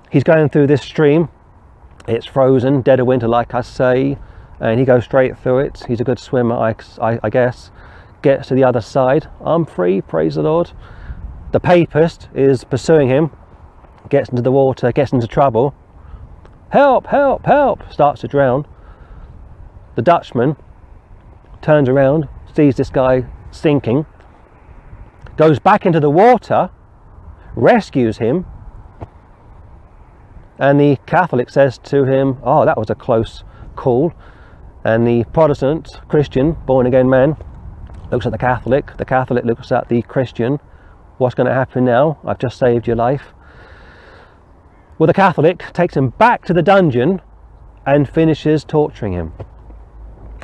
he's going through this stream. It's frozen, dead of winter, like I say, and he goes straight through it. He's a good swimmer, I, I, I guess. Gets to the other side. I'm free, praise the Lord. The papist is pursuing him, gets into the water, gets into trouble Help, help, help, starts to drown. The Dutchman turns around, sees this guy sinking, goes back into the water, rescues him, and the Catholic says to him, Oh, that was a close call. And the Protestant, Christian, born again man looks at the Catholic, the Catholic looks at the Christian. What's going to happen now? I've just saved your life. Well, the Catholic takes him back to the dungeon and finishes torturing him.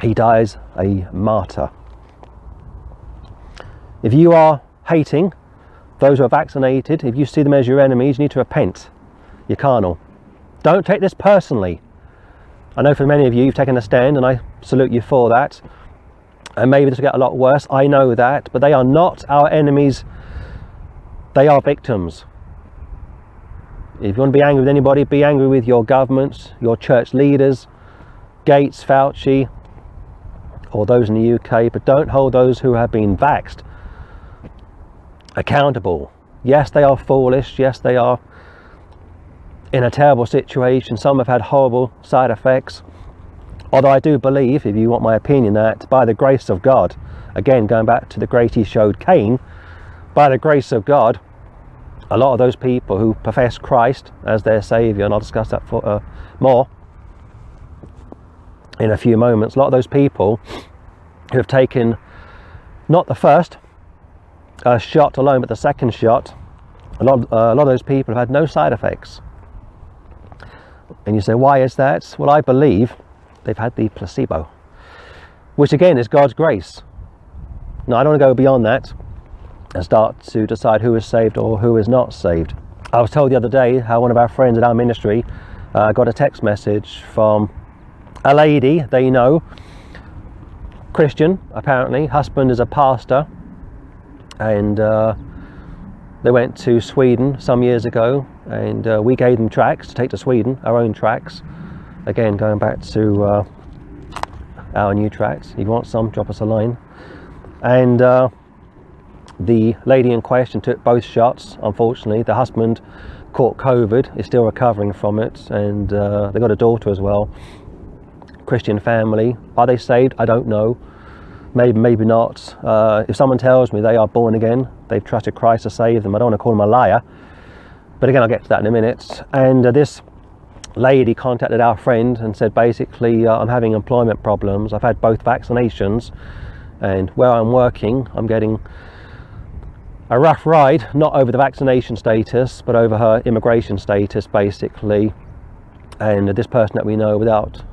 He dies a martyr. If you are hating those who are vaccinated, if you see them as your enemies, you need to repent. You're carnal. Don't take this personally. I know for many of you, you've taken a stand, and I salute you for that. And maybe this will get a lot worse. I know that. But they are not our enemies, they are victims. If you want to be angry with anybody, be angry with your governments, your church leaders, Gates, Fauci, or those in the UK, but don't hold those who have been vaxed accountable. Yes, they are foolish. Yes, they are in a terrible situation. Some have had horrible side effects. Although I do believe, if you want my opinion, that by the grace of God, again going back to the grace he showed Cain, by the grace of God, a lot of those people who profess Christ as their Saviour, and I'll discuss that for, uh, more in a few moments, a lot of those people who have taken not the first uh, shot alone, but the second shot, a lot, uh, a lot of those people have had no side effects. And you say, why is that? Well, I believe they've had the placebo, which again is God's grace. Now, I don't want to go beyond that and start to decide who is saved or who is not saved. I was told the other day how one of our friends at our ministry uh, got a text message from a lady they know, Christian apparently, husband is a pastor, and uh, they went to Sweden some years ago, and uh, we gave them tracks to take to Sweden, our own tracks. Again, going back to uh, our new tracks. If you want some, drop us a line. And uh, the lady in question took both shots. Unfortunately, the husband caught COVID, is still recovering from it, and uh, they got a daughter as well. Christian family. Are they saved? I don't know. Maybe, maybe not. Uh, if someone tells me they are born again, they've trusted Christ to save them, I don't want to call them a liar. But again, I'll get to that in a minute. And uh, this lady contacted our friend and said basically, uh, I'm having employment problems. I've had both vaccinations, and where I'm working, I'm getting a rough ride, not over the vaccination status, but over her immigration status, basically. And this person that we know, without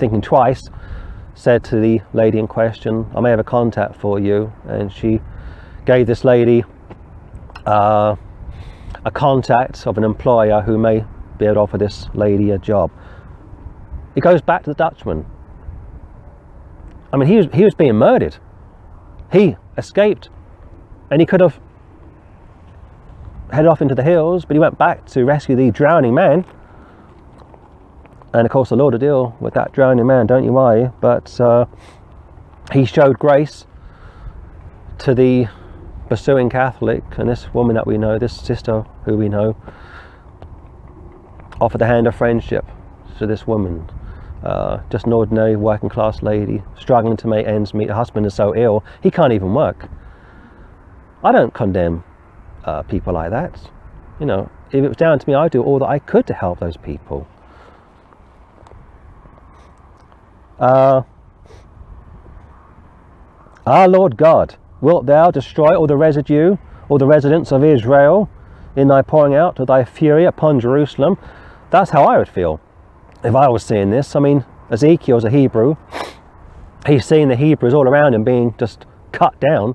thinking twice, said to the lady in question, I may have a contact for you. And she gave this lady uh, a contact of an employer who may be able to offer this lady a job. It goes back to the Dutchman. I mean, he was, he was being murdered. He escaped. And he could have headed off into the hills, but he went back to rescue the drowning man. And of course, the Lord will deal with that drowning man, don't you worry. But uh, he showed grace to the pursuing Catholic, and this woman that we know, this sister who we know, offered the hand of friendship to this woman. Uh, just an ordinary working class lady struggling to make ends meet. Her husband is so ill, he can't even work. I don't condemn uh, people like that. You know, if it was down to me, I'd do all that I could to help those people. Uh, Our Lord God, wilt thou destroy all the residue, all the residents of Israel, in thy pouring out of thy fury upon Jerusalem? That's how I would feel if I was seeing this. I mean, Ezekiel's a Hebrew. He's seeing the Hebrews all around him being just cut down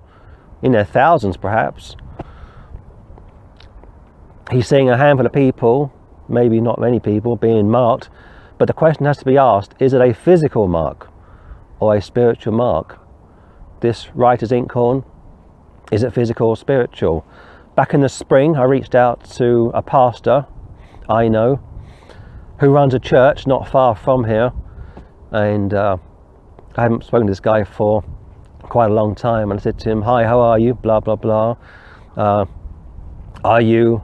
in their thousands, perhaps. He's seeing a handful of people, maybe not many people, being marked. But the question has to be asked is it a physical mark or a spiritual mark? This writer's inkhorn, is it physical or spiritual? Back in the spring, I reached out to a pastor I know who runs a church not far from here, and uh, I haven't spoken to this guy for quite a long time. And I said to him, "Hi, how are you?" Blah blah blah. Uh, are you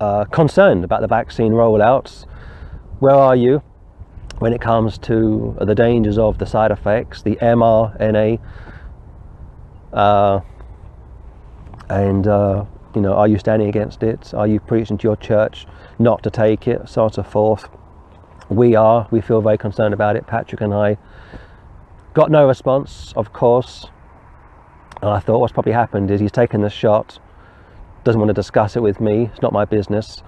uh, concerned about the vaccine rollouts? Where are you when it comes to the dangers of the side effects, the mRNA? Uh, and uh, you know, are you standing against it? Are you preaching to your church not to take it? So on and so forth. We are. We feel very concerned about it. Patrick and I got no response, of course. And I thought what's probably happened is he's taken the shot, doesn't want to discuss it with me. It's not my business.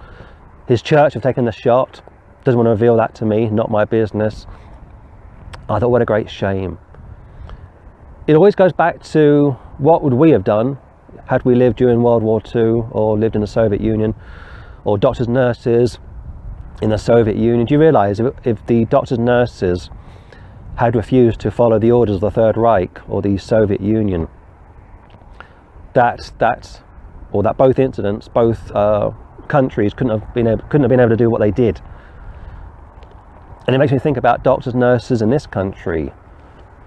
His church have taken the shot, doesn't want to reveal that to me. Not my business. I thought what a great shame. It always goes back to what would we have done had we lived during World War II or lived in the Soviet Union or doctors nurses in the Soviet Union. Do you realise if, if the doctors nurses had refused to follow the orders of the Third Reich or the Soviet Union, that that or that both incidents, both uh, countries couldn't have been able, couldn't have been able to do what they did. And it makes me think about doctors, nurses in this country.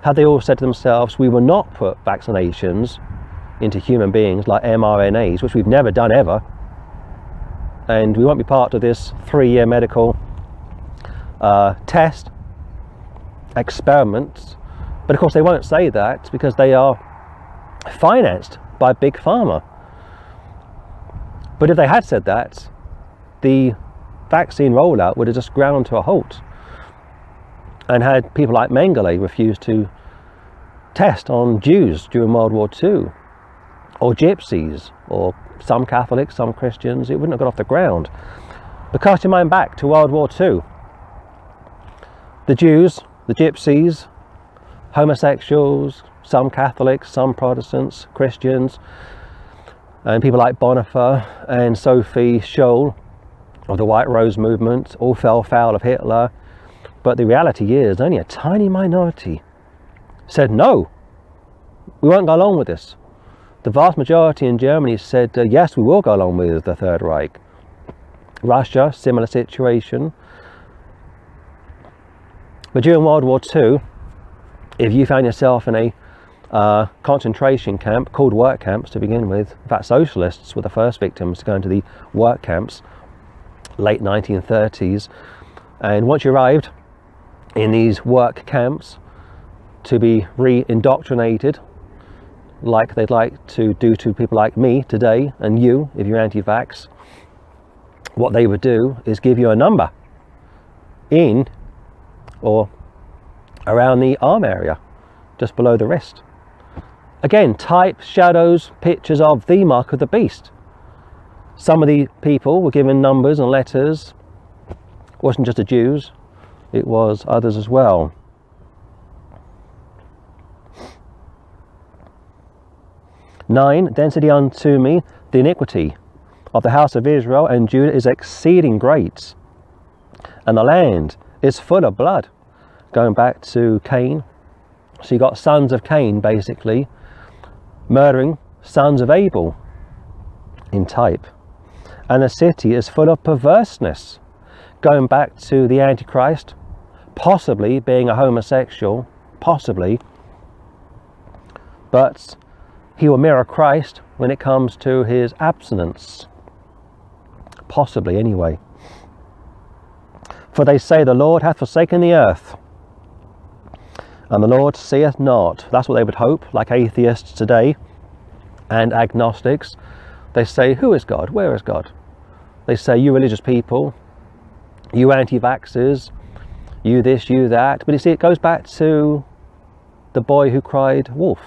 Had they all said to themselves, "We will not put vaccinations into human beings like mRNAs, which we've never done ever, and we won't be part of this three-year medical uh, test experiment." But of course, they won't say that because they are financed by big pharma. But if they had said that, the vaccine rollout would have just ground to a halt. And had people like Mengele refused to test on Jews during World War II, or gypsies, or some Catholics, some Christians, it wouldn't have got off the ground. But cast your mind back to World War II. The Jews, the gypsies, homosexuals, some Catholics, some Protestants, Christians, and people like Bonhoeffer and Sophie Scholl of the White Rose movement all fell foul of Hitler. But the reality is, only a tiny minority said no, we won't go along with this. The vast majority in Germany said uh, yes, we will go along with the Third Reich. Russia, similar situation. But during World War II, if you found yourself in a uh, concentration camp called work camps to begin with. In fact, socialists were the first victims to go into the work camps, late 1930s. And once you arrived in these work camps, to be re indoctrinated, like they'd like to do to people like me today and you, if you're anti vax, what they would do is give you a number in or around the arm area, just below the wrist. Again, types, shadows, pictures of the mark of the beast. Some of the people were given numbers and letters. It wasn't just the Jews, it was others as well. Nine, then said unto me, The iniquity of the house of Israel and Judah is exceeding great, and the land is full of blood. Going back to Cain. So you got sons of Cain basically murdering sons of Abel in type. And the city is full of perverseness. Going back to the Antichrist possibly being a homosexual, possibly, but he will mirror Christ when it comes to his abstinence. Possibly, anyway. For they say, The Lord hath forsaken the earth, and the Lord seeth not. That's what they would hope, like atheists today and agnostics. They say, Who is God? Where is God? They say, You religious people, you anti vaxxers, you this, you that. But you see, it goes back to the boy who cried wolf.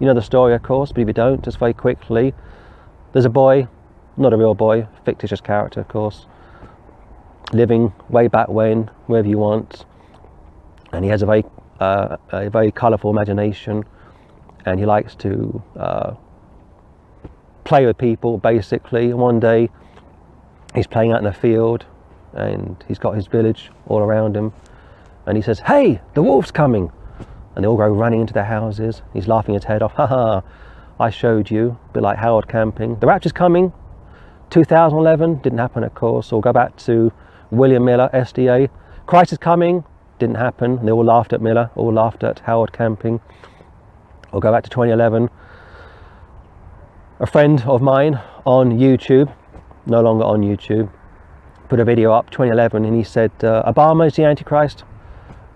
You know the story, of course, but if you don't, just very quickly, there's a boy, not a real boy, fictitious character, of course, living way back when, wherever you want, and he has a very, uh, a very colourful imagination, and he likes to uh, play with people, basically. And one day, he's playing out in the field, and he's got his village all around him, and he says, "Hey, the wolf's coming!" and they all go running into their houses. He's laughing his head off. Ha ha! I showed you. A bit like Howard Camping. The rapture's coming. 2011 didn't happen, of course. Or go back to William Miller, SDA. Christ is coming. Didn't happen. And they all laughed at Miller. All laughed at Howard Camping. Or go back to 2011. A friend of mine on YouTube, no longer on YouTube, put a video up 2011 and he said uh, Obama is the Antichrist.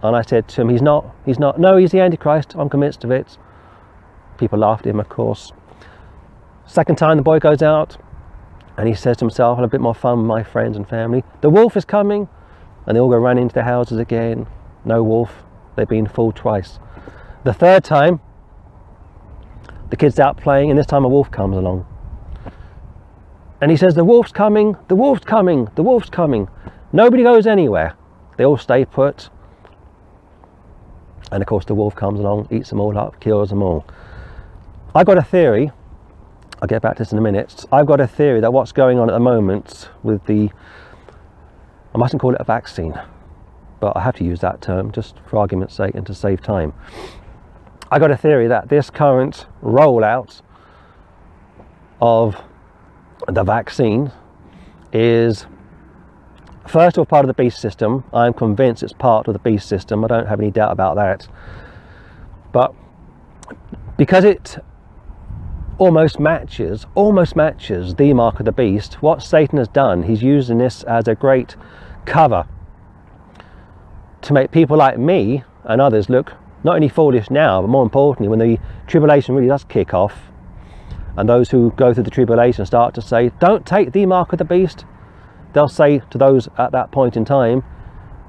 And I said to him, He's not, he's not. No, he's the Antichrist. I'm convinced of it. People laughed at him, of course. Second time the boy goes out and he says to himself, I'll have a bit more fun with my friends and family. The wolf is coming. And they all go running into their houses again. No wolf. They've been fooled twice. The third time, the kid's out playing, and this time a wolf comes along. And he says, The wolf's coming, the wolf's coming, the wolf's coming. Nobody goes anywhere. They all stay put. And of course, the wolf comes along, eats them all up, kills them all. I've got a theory, I'll get back to this in a minute. I've got a theory that what's going on at the moment with the, I mustn't call it a vaccine, but I have to use that term just for argument's sake and to save time. I got a theory that this current rollout of the vaccine is first of all part of the beast system. I'm convinced it's part of the beast system. I don't have any doubt about that. But because it almost matches, almost matches the mark of the beast, what Satan has done, he's using this as a great cover to make people like me and others look not only foolish now, but more importantly, when the tribulation really does kick off, and those who go through the tribulation start to say, Don't take the mark of the beast, they'll say to those at that point in time,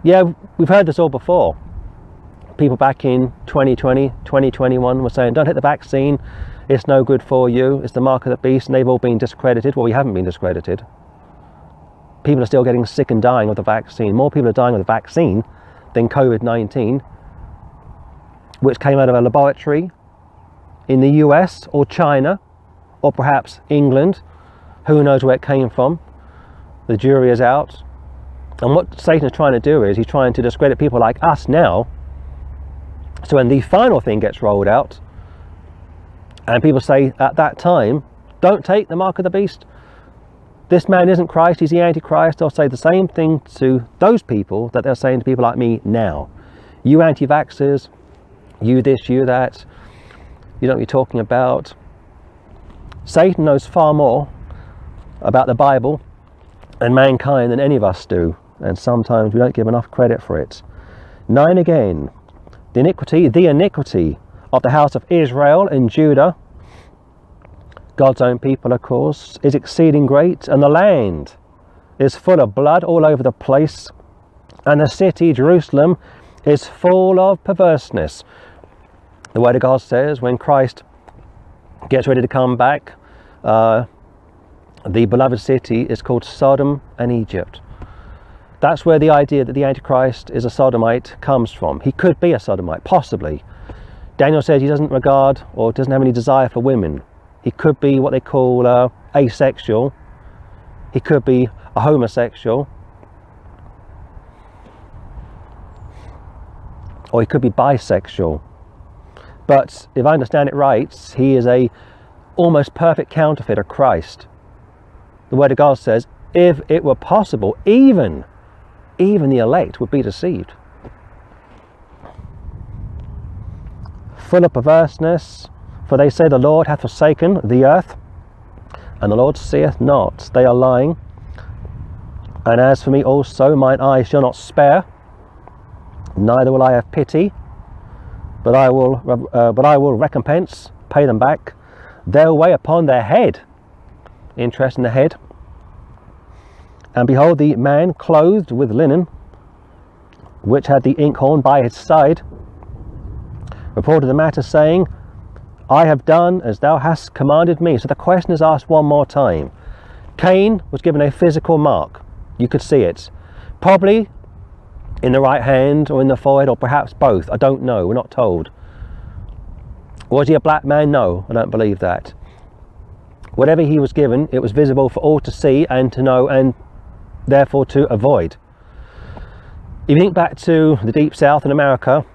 Yeah, we've heard this all before. People back in 2020, 2021 were saying, Don't take the vaccine, it's no good for you, it's the mark of the beast, and they've all been discredited. Well, we haven't been discredited. People are still getting sick and dying of the vaccine. More people are dying of the vaccine than COVID 19 which came out of a laboratory in the US or China or perhaps England. Who knows where it came from? The jury is out. And what Satan is trying to do is he's trying to discredit people like us now. So when the final thing gets rolled out, and people say at that time, don't take the mark of the beast. This man isn't Christ, he's the Antichrist. They'll say the same thing to those people that they're saying to people like me now. You anti vaxxers, you this, you that. You know what you're talking about. Satan knows far more about the Bible and mankind than any of us do, and sometimes we don't give enough credit for it. Nine again. The iniquity, the iniquity of the house of Israel and Judah, God's own people, of course, is exceeding great, and the land is full of blood all over the place, and the city, Jerusalem, is full of perverseness. The Word of God says when Christ gets ready to come back, uh, the beloved city is called Sodom and Egypt. That's where the idea that the Antichrist is a sodomite comes from. He could be a sodomite, possibly. Daniel says he doesn't regard or doesn't have any desire for women. He could be what they call uh, asexual. He could be a homosexual. Or he could be bisexual. But if I understand it right, he is a almost perfect counterfeit of Christ. The Word of God says, if it were possible, even, even the elect would be deceived. Full of perverseness, for they say the Lord hath forsaken the earth, and the Lord seeth not. They are lying. And as for me also, mine eye shall not spare, neither will I have pity, but I will, uh, but I will recompense, pay them back, their way upon their head. Interest in the head. And behold, the man clothed with linen, which had the inkhorn by his side, reported the matter, saying, I have done as thou hast commanded me. So the question is asked one more time. Cain was given a physical mark. You could see it. Probably in the right hand or in the forehead or perhaps both. I don't know. We're not told. Was he a black man? No, I don't believe that. Whatever he was given, it was visible for all to see and to know and therefore to avoid. If you think back to the Deep South in America,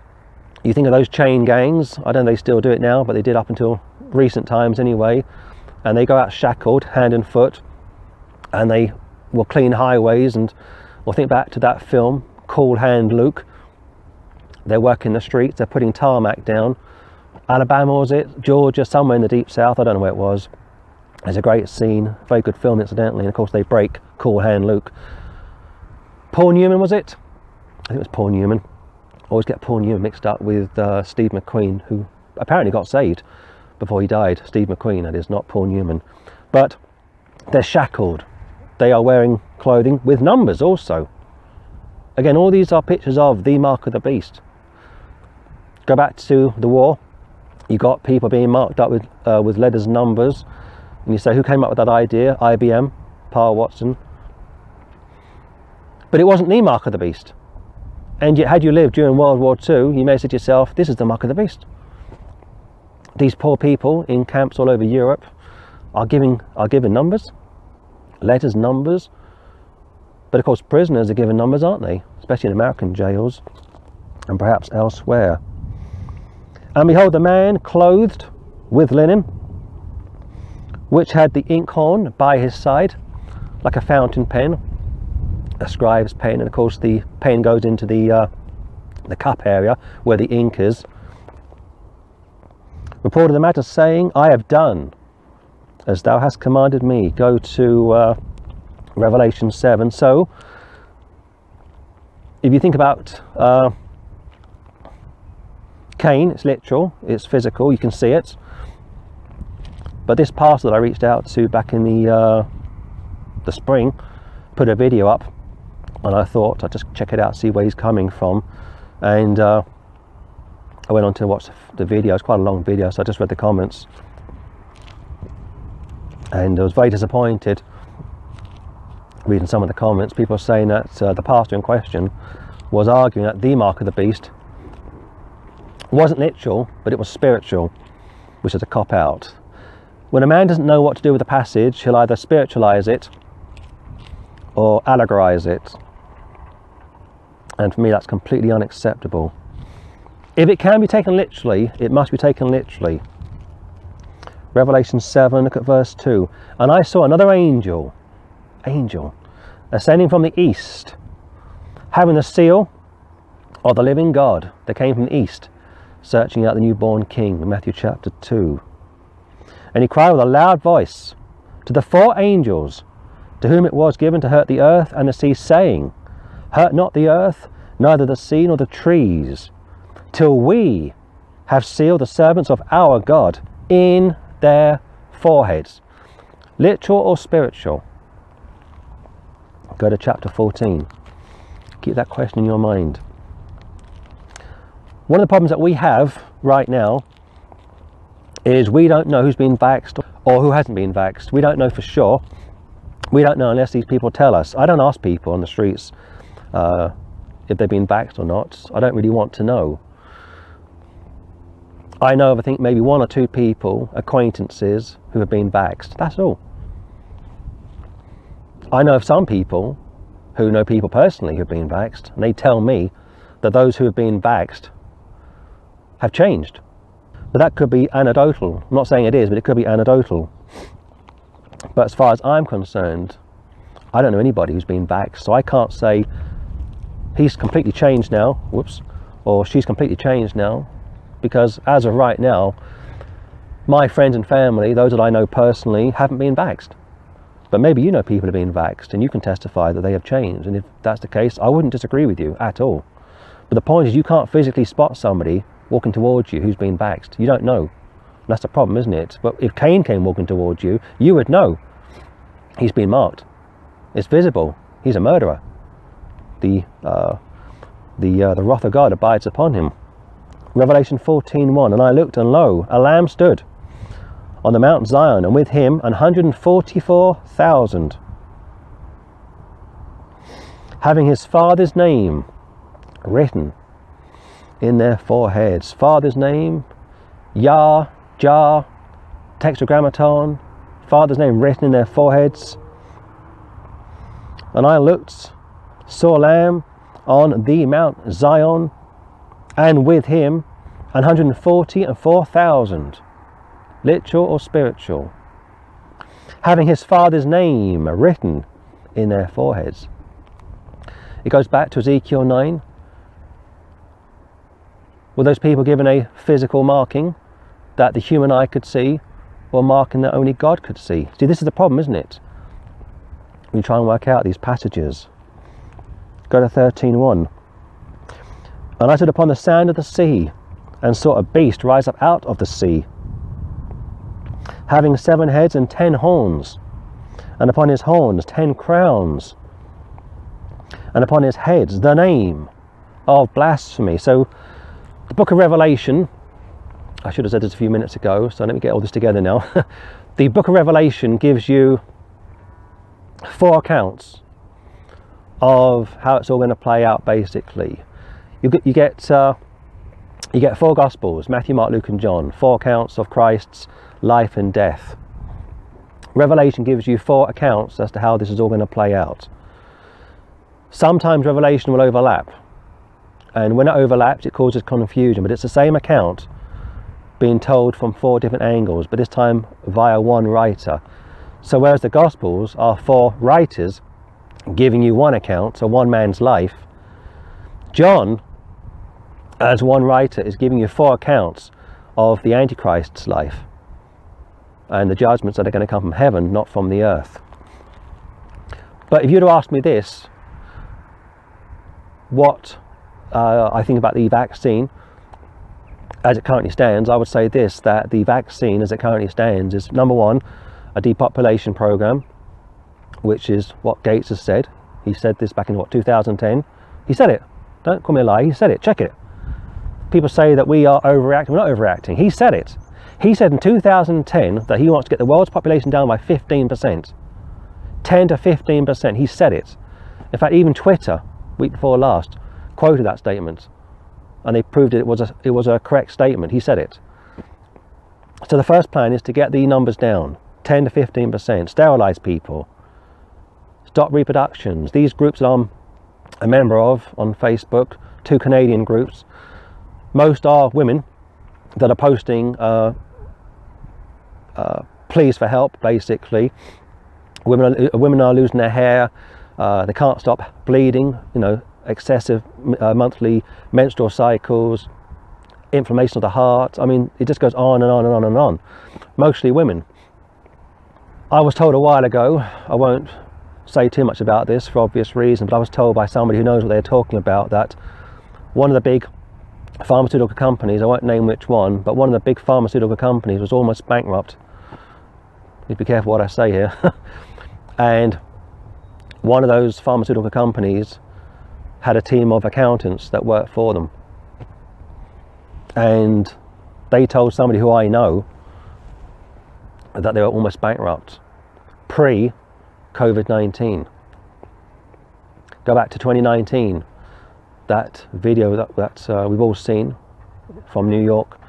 you think of those chain gangs. I don't know if they still do it now, but they did up until recent times anyway. And they go out shackled, hand and foot, and they will clean highways. And we'll think back to that film, Cool Hand Luke. They're working the streets, they're putting tarmac down, Alabama was it? Georgia, somewhere in the deep south. I don't know where it was. There's a great scene, very good film, incidentally. And of course, they break Cool Hand Luke. Paul Newman was it? I think it was Paul Newman. Always get Paul Newman mixed up with uh, Steve McQueen, who apparently got saved before he died. Steve McQueen, that is, not Paul Newman. But they're shackled. They are wearing clothing with numbers also. Again, all these are pictures of the mark of the beast. Go back to the war, you got people being marked up with uh, with letters and numbers, and you say, who came up with that idea? IBM, Paul Watson. But it wasn't the mark of the beast. And yet, had you lived during World War II, you may say to yourself, this is the mark of the beast. These poor people in camps all over Europe are giving are given numbers, letters, numbers. But of course, prisoners are given numbers, aren't they? Especially in American jails and perhaps elsewhere. And behold, the man clothed with linen, which had the inkhorn by his side, like a fountain pen, a scribe's pen, and of course the pen goes into the uh, the cup area where the ink is. Reported the matter, saying, "I have done as thou hast commanded me." Go to uh, Revelation seven. So, if you think about uh, Cain, it's literal, it's physical, you can see it. But this pastor that I reached out to back in the uh, the spring put a video up, and I thought I'd just check it out, see where he's coming from, and uh, I went on to watch the video. It's quite a long video, so I just read the comments, and I was very disappointed reading some of the comments. People are saying that uh, the pastor in question was arguing that the mark of the beast wasn't literal, but it was spiritual, which is a cop out. When a man doesn't know what to do with a passage, he'll either spiritualize it or allegorize it. And for me, that's completely unacceptable. If it can be taken literally, it must be taken literally. Revelation 7, look at verse 2. And I saw another angel, angel, ascending from the east, having the seal of the living God that came from the east searching out the newborn king Matthew chapter 2. And he cried with a loud voice to the four angels to whom it was given to hurt the earth and the sea, saying, Hurt not the earth, neither the sea nor the trees, till we have sealed the servants of our God in their foreheads. Literal or spiritual? Go to chapter 14. Keep that question in your mind. One of the problems that we have right now is we don't know who's been vaxxed or who hasn't been vaxxed. We don't know for sure. We don't know unless these people tell us. I don't ask people on the streets uh, if they've been vaxxed or not. I don't really want to know. I know of, I think, maybe one or two people, acquaintances, who have been vaxxed. That's all. I know of some people who know people personally who've been vaxxed, and they tell me that those who have been vaxxed have changed. But that could be anecdotal. I'm not saying it is, but it could be anecdotal. But as far as I'm concerned, I don't know anybody who's been vaxxed, so I can't say he's completely changed now, whoops, or she's completely changed now, because as of right now, my friends and family, those that I know personally, haven't been vaxxed. But maybe you know people have been vaxxed and you can testify that they have changed. And if that's the case, I wouldn't disagree with you at all. But the point is, you can't physically spot somebody walking towards you who's been vaxxed. You don't know. That's the problem, isn't it? But if Cain came walking towards you, you would know. He's been marked. It's visible. He's a murderer. The uh, the uh, the wrath of God abides upon him. Revelation 14:1 And I looked and lo a lamb stood on the Mount Zion and with him 144,000 having his father's name written in their foreheads. Father's name, Yah, Jah, Tetragrammaton, Father's name written in their foreheads. And I looked, saw Lamb on the Mount Zion, and with him 144,000, literal or spiritual, having his Father's name written in their foreheads. It goes back to Ezekiel 9. Were those people given a physical marking that the human eye could see, or marking that only God could see? See, this is the problem, isn't it? We try and work out these passages. Go to 13.1. And I stood upon the sand of the sea, and saw a beast rise up out of the sea, having seven heads and ten horns, and upon his horns ten crowns, and upon his heads the name of blasphemy. So, the book of Revelation, I should have said this a few minutes ago, so let me get all this together now. the book of Revelation gives you four accounts of how it's all going to play out basically. You get, you get, uh, you get four Gospels Matthew, Mark, Luke, and John, four accounts of Christ's life and death. Revelation gives you four accounts as to how this is all going to play out. Sometimes Revelation will overlap, and when it overlaps, it causes confusion, but it's the same account being told from four different angles, but this time via one writer. So, whereas the Gospels are four writers giving you one account, so one man's life, John, as one writer, is giving you four accounts of the Antichrist's life and the judgments that are going to come from heaven, not from the earth. But if you'd have asked me this, what uh, I think about the vaccine as it currently stands, I would say this that the vaccine as it currently stands is number one, a depopulation program, which is what Gates has said. He said this back in what 2010. He said it. Don't call me a lie. He said it. Check it. People say that we are overreacting. We're not overreacting. He said it. He said in 2010 that he wants to get the world's population down by 15%. 10 to 15%. He said it. In fact, even Twitter week before last, quoted that statement, and they proved it was a it was a correct statement. He said it. So the first plan is to get the numbers down, 10 to 15 percent, sterilize people, stop reproductions. These groups that I'm a member of on Facebook, two Canadian groups, most are women that are posting uh, uh, pleas for help, basically. Women are, women are losing their hair, uh, they can't stop bleeding, you know, excessive uh, monthly menstrual cycles, inflammation of the heart. I mean, it just goes on and on and on and on. Mostly women. I was told a while ago, I won't say too much about this for obvious reasons, but I was told by somebody who knows what they're talking about that one of the big pharmaceutical companies, I won't name which one, but one of the big pharmaceutical companies was almost bankrupt. To be careful what I say here. and one of those pharmaceutical companies had a team of accountants that worked for them. And they told somebody who I know that they were almost bankrupt pre COVID 19. Go back to 2019, that video that, that uh, we've all seen from New York,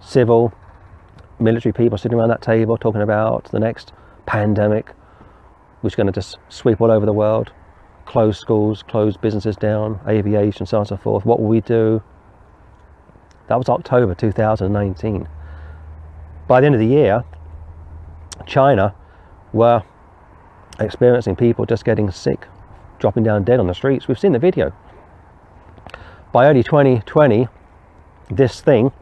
civil, military people sitting around that table talking about the next pandemic, which is going to just sweep all over the world, close schools, close businesses down, aviation, so on and so forth. What will we do? That was October 2019. By the end of the year, China were experiencing people just getting sick, dropping down dead on the streets. We've seen the video. By early 2020, this thing,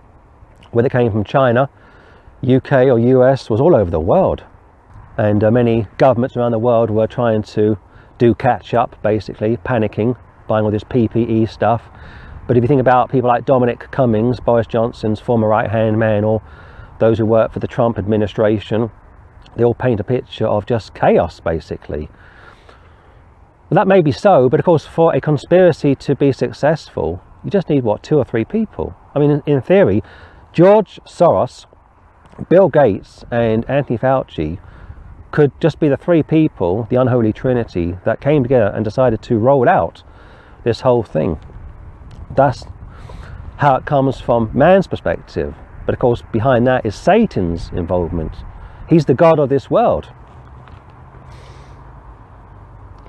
whether it came from China, UK, or US, was all over the world. And uh, many governments around the world were trying to do catch up, basically, panicking, buying all this PPE stuff. But if you think about people like Dominic Cummings, Boris Johnson's former right hand man, or those who work for the Trump administration, they all paint a picture of just chaos, basically. Well, that may be so, but of course, for a conspiracy to be successful, you just need what, two or three people? I mean, in, in theory, George Soros, Bill Gates, and Anthony Fauci could just be the three people, the unholy trinity, that came together and decided to roll out this whole thing. That's how it comes from man's perspective. But of course, behind that is Satan's involvement. He's the God of this world.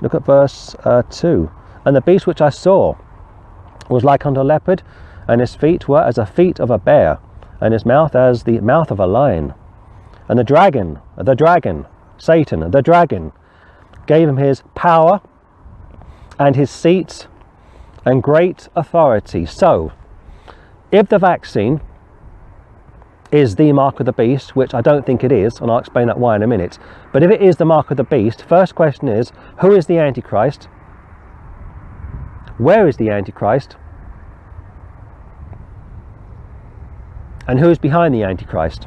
Look at verse uh, 2. And the beast which I saw was like unto a leopard, and his feet were as the feet of a bear, and his mouth as the mouth of a lion. And the dragon, the dragon, Satan, the dragon, gave him his power and his seat and great authority. So, if the vaccine is the mark of the beast, which I don't think it is, and I'll explain that why in a minute. But if it is the mark of the beast, first question is who is the Antichrist? Where is the Antichrist? And who is behind the Antichrist?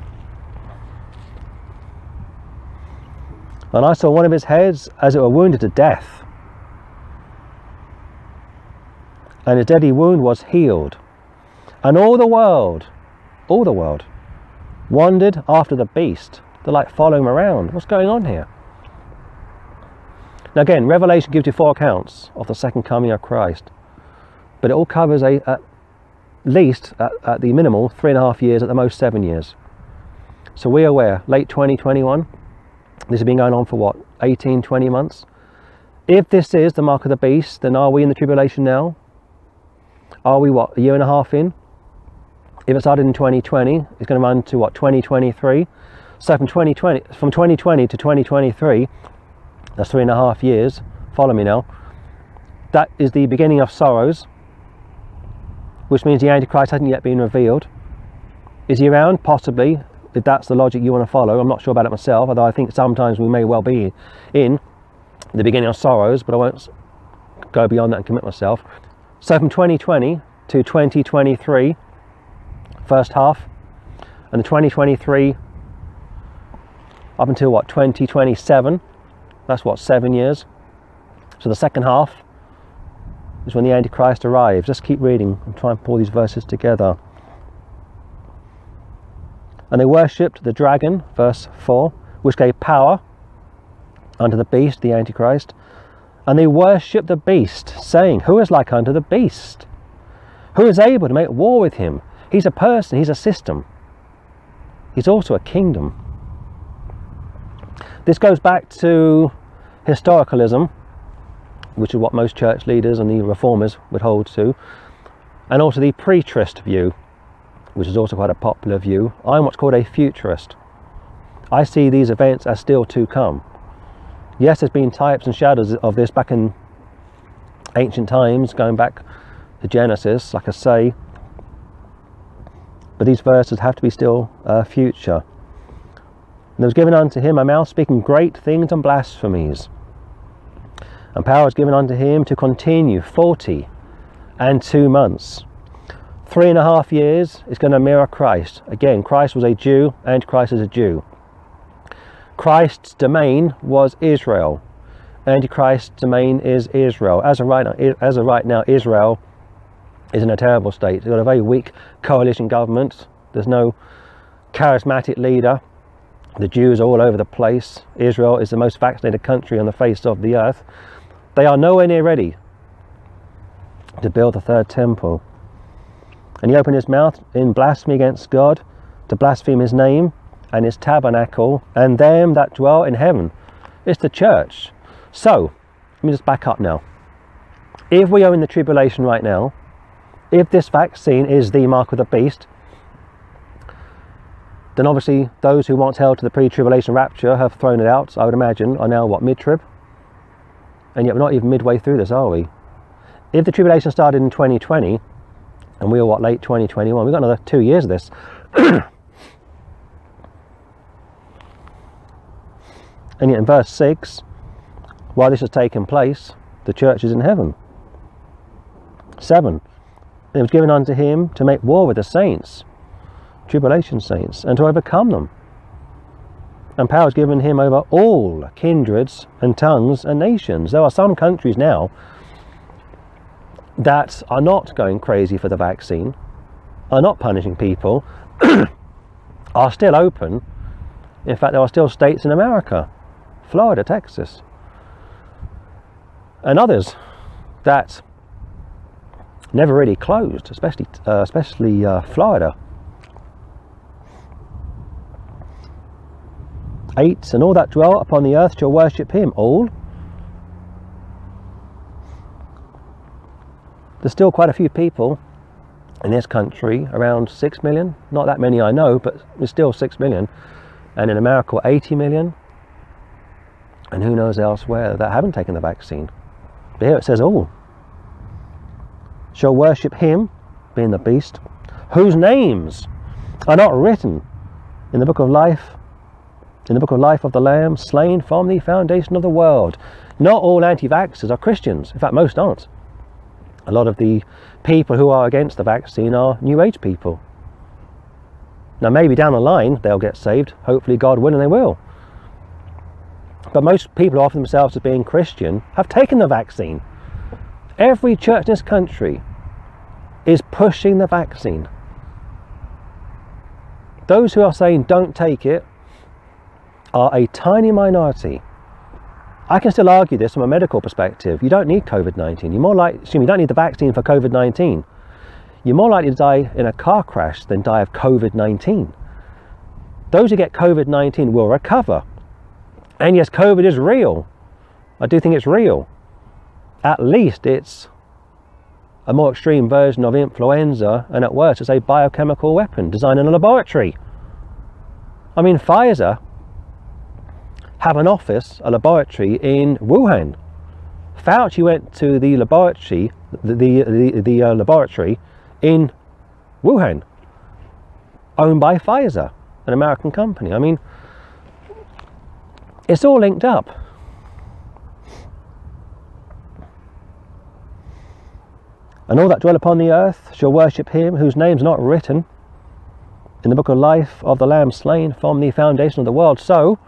And I saw one of his heads as it were wounded to death. And his deadly wound was healed. And all the world, all the world, wandered after the beast. They're like following him around. What's going on here? Now, again, Revelation gives you four accounts of the second coming of Christ, but it all covers a, at least, at, at the minimal, three and a half years, at the most, seven years. So we are aware, late 2021, this has been going on for what, 18, 20 months? If this is the mark of the beast, then are we in the tribulation now? Are we what, a year and a half in? If it started in 2020, it's going to run to what 2023. So from 2020, from 2020 to 2023, that's three and a half years. Follow me now. That is the beginning of sorrows, which means the Antichrist hasn't yet been revealed. Is he around? Possibly, if that's the logic you want to follow. I'm not sure about it myself, although I think sometimes we may well be in the beginning of sorrows, but I won't go beyond that and commit myself. So from 2020 to 2023, first half, and the 2023 up until what 2027. That's what seven years. So the second half is when the Antichrist arrives. Just keep reading and try and pull these verses together. And they worshipped the dragon, verse 4, which gave power unto the beast, the Antichrist. And they worshipped the beast, saying, Who is like unto the beast? Who is able to make war with him? He's a person, he's a system. He's also a kingdom. This goes back to historicalism, which is what most church leaders and the reformers would hold to, and also the preterist view, which is also quite a popular view. I'm what's called a futurist. I see these events as still to come. Yes, there's been types and shadows of this back in ancient times, going back to Genesis, like I say, but these verses have to be still uh, future. And there was given unto him a mouth speaking great things and blasphemies. And power was given unto him to continue forty and two months. Three and a half years is going to mirror Christ. Again, Christ was a Jew, and Christ is a Jew. Christ's domain was Israel. Antichrist's domain is Israel. As of right now, as of right now Israel is in a terrible state. They've got a very weak coalition government. There's no charismatic leader. The Jews are all over the place. Israel is the most vaccinated country on the face of the earth. They are nowhere near ready to build the third temple. And he opened his mouth in blasphemy against God, to blaspheme his name and his tabernacle and them that dwell in heaven. It's the church. So, let me just back up now. If we are in the tribulation right now, if this vaccine is the mark of the beast, then obviously those who once held to the pre-tribulation rapture have thrown it out, I would imagine, are now what, mid-trib? And yet we're not even midway through this, are we? If the tribulation started in 2020, and we are what, late 2021, we've got another two years of this. and yet in verse 6, while this has taken place, the church is in heaven. 7. It was given unto him to make war with the saints tribulation saints, and to overcome them. And power is given him over all kindreds and tongues and nations. There are some countries now that are not going crazy for the vaccine, are not punishing people, are still open. In fact, there are still states in America, Florida, Texas, and others that never really closed, especially uh, especially uh, Florida. 8 And all that dwell upon the earth shall worship him. All? There's still quite a few people in this country, around 6 million. Not that many I know, but there's still 6 million. And in America, 80 million. And who knows elsewhere that haven't taken the vaccine. But here it says all shall worship him, being the beast, whose names are not written in the book of life in the book of life of the Lamb, slain from the foundation of the world. Not all anti vaxxers are Christians. In fact, most aren't. A lot of the people who are against the vaccine are New Age people. Now, maybe down the line they'll get saved. Hopefully, God will, and they will. But most people who offer themselves as being Christian have taken the vaccine. Every church in this country is pushing the vaccine. Those who are saying don't take it are a tiny minority. I can still argue this from a medical perspective. You don't need COVID 19. You're more like, excuse me, you don't need the vaccine for COVID 19. You're more likely to die in a car crash than die of COVID 19. Those who get COVID 19 will recover. And yes, COVID is real. I do think it's real. At least it's a more extreme version of influenza, and at worst, it's a biochemical weapon designed in a laboratory. I mean, Pfizer have an office, a laboratory in Wuhan. Fauci went to the laboratory, the, the, the, the uh, laboratory in Wuhan, owned by Pfizer, an American company. I mean, it's all linked up. And all that dwell upon the earth shall worship him whose name's not written in the book of life of the Lamb slain from the foundation of the world. So,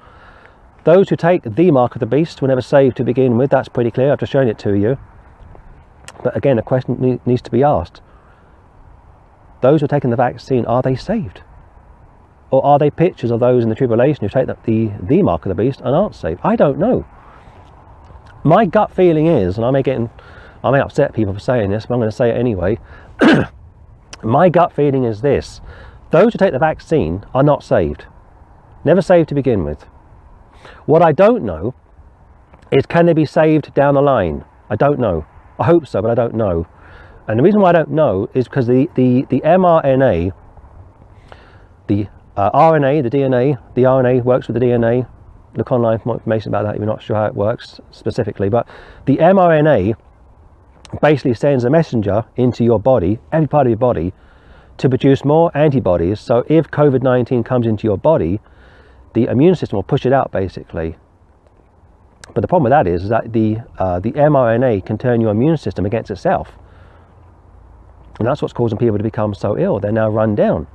those who take the mark of the beast were never saved to begin with. That's pretty clear. I've just shown it to you. But again, a question needs to be asked. Those who are taking the vaccine, are they saved? Or are they pictures of those in the tribulation who take the, the, the mark of the beast and aren't saved? I don't know. My gut feeling is, and I may get in, I may upset people for saying this, but I'm going to say it anyway. My gut feeling is this those who take the vaccine are not saved. Never saved to begin with. What I don't know is can they be saved down the line? I don't know. I hope so, but I don't know. And the reason why I don't know is because the, the, the mRNA, the uh, RNA, the DNA, the RNA works with the DNA. Look online for more information about that if you're not sure how it works specifically. But the mRNA basically sends a messenger into your body, every part of your body, to produce more antibodies. So if COVID 19 comes into your body, the immune system will push it out basically. But the problem with that is, is that the, uh, the mRNA can turn your immune system against itself. And that's what's causing people to become so ill. They're now run down.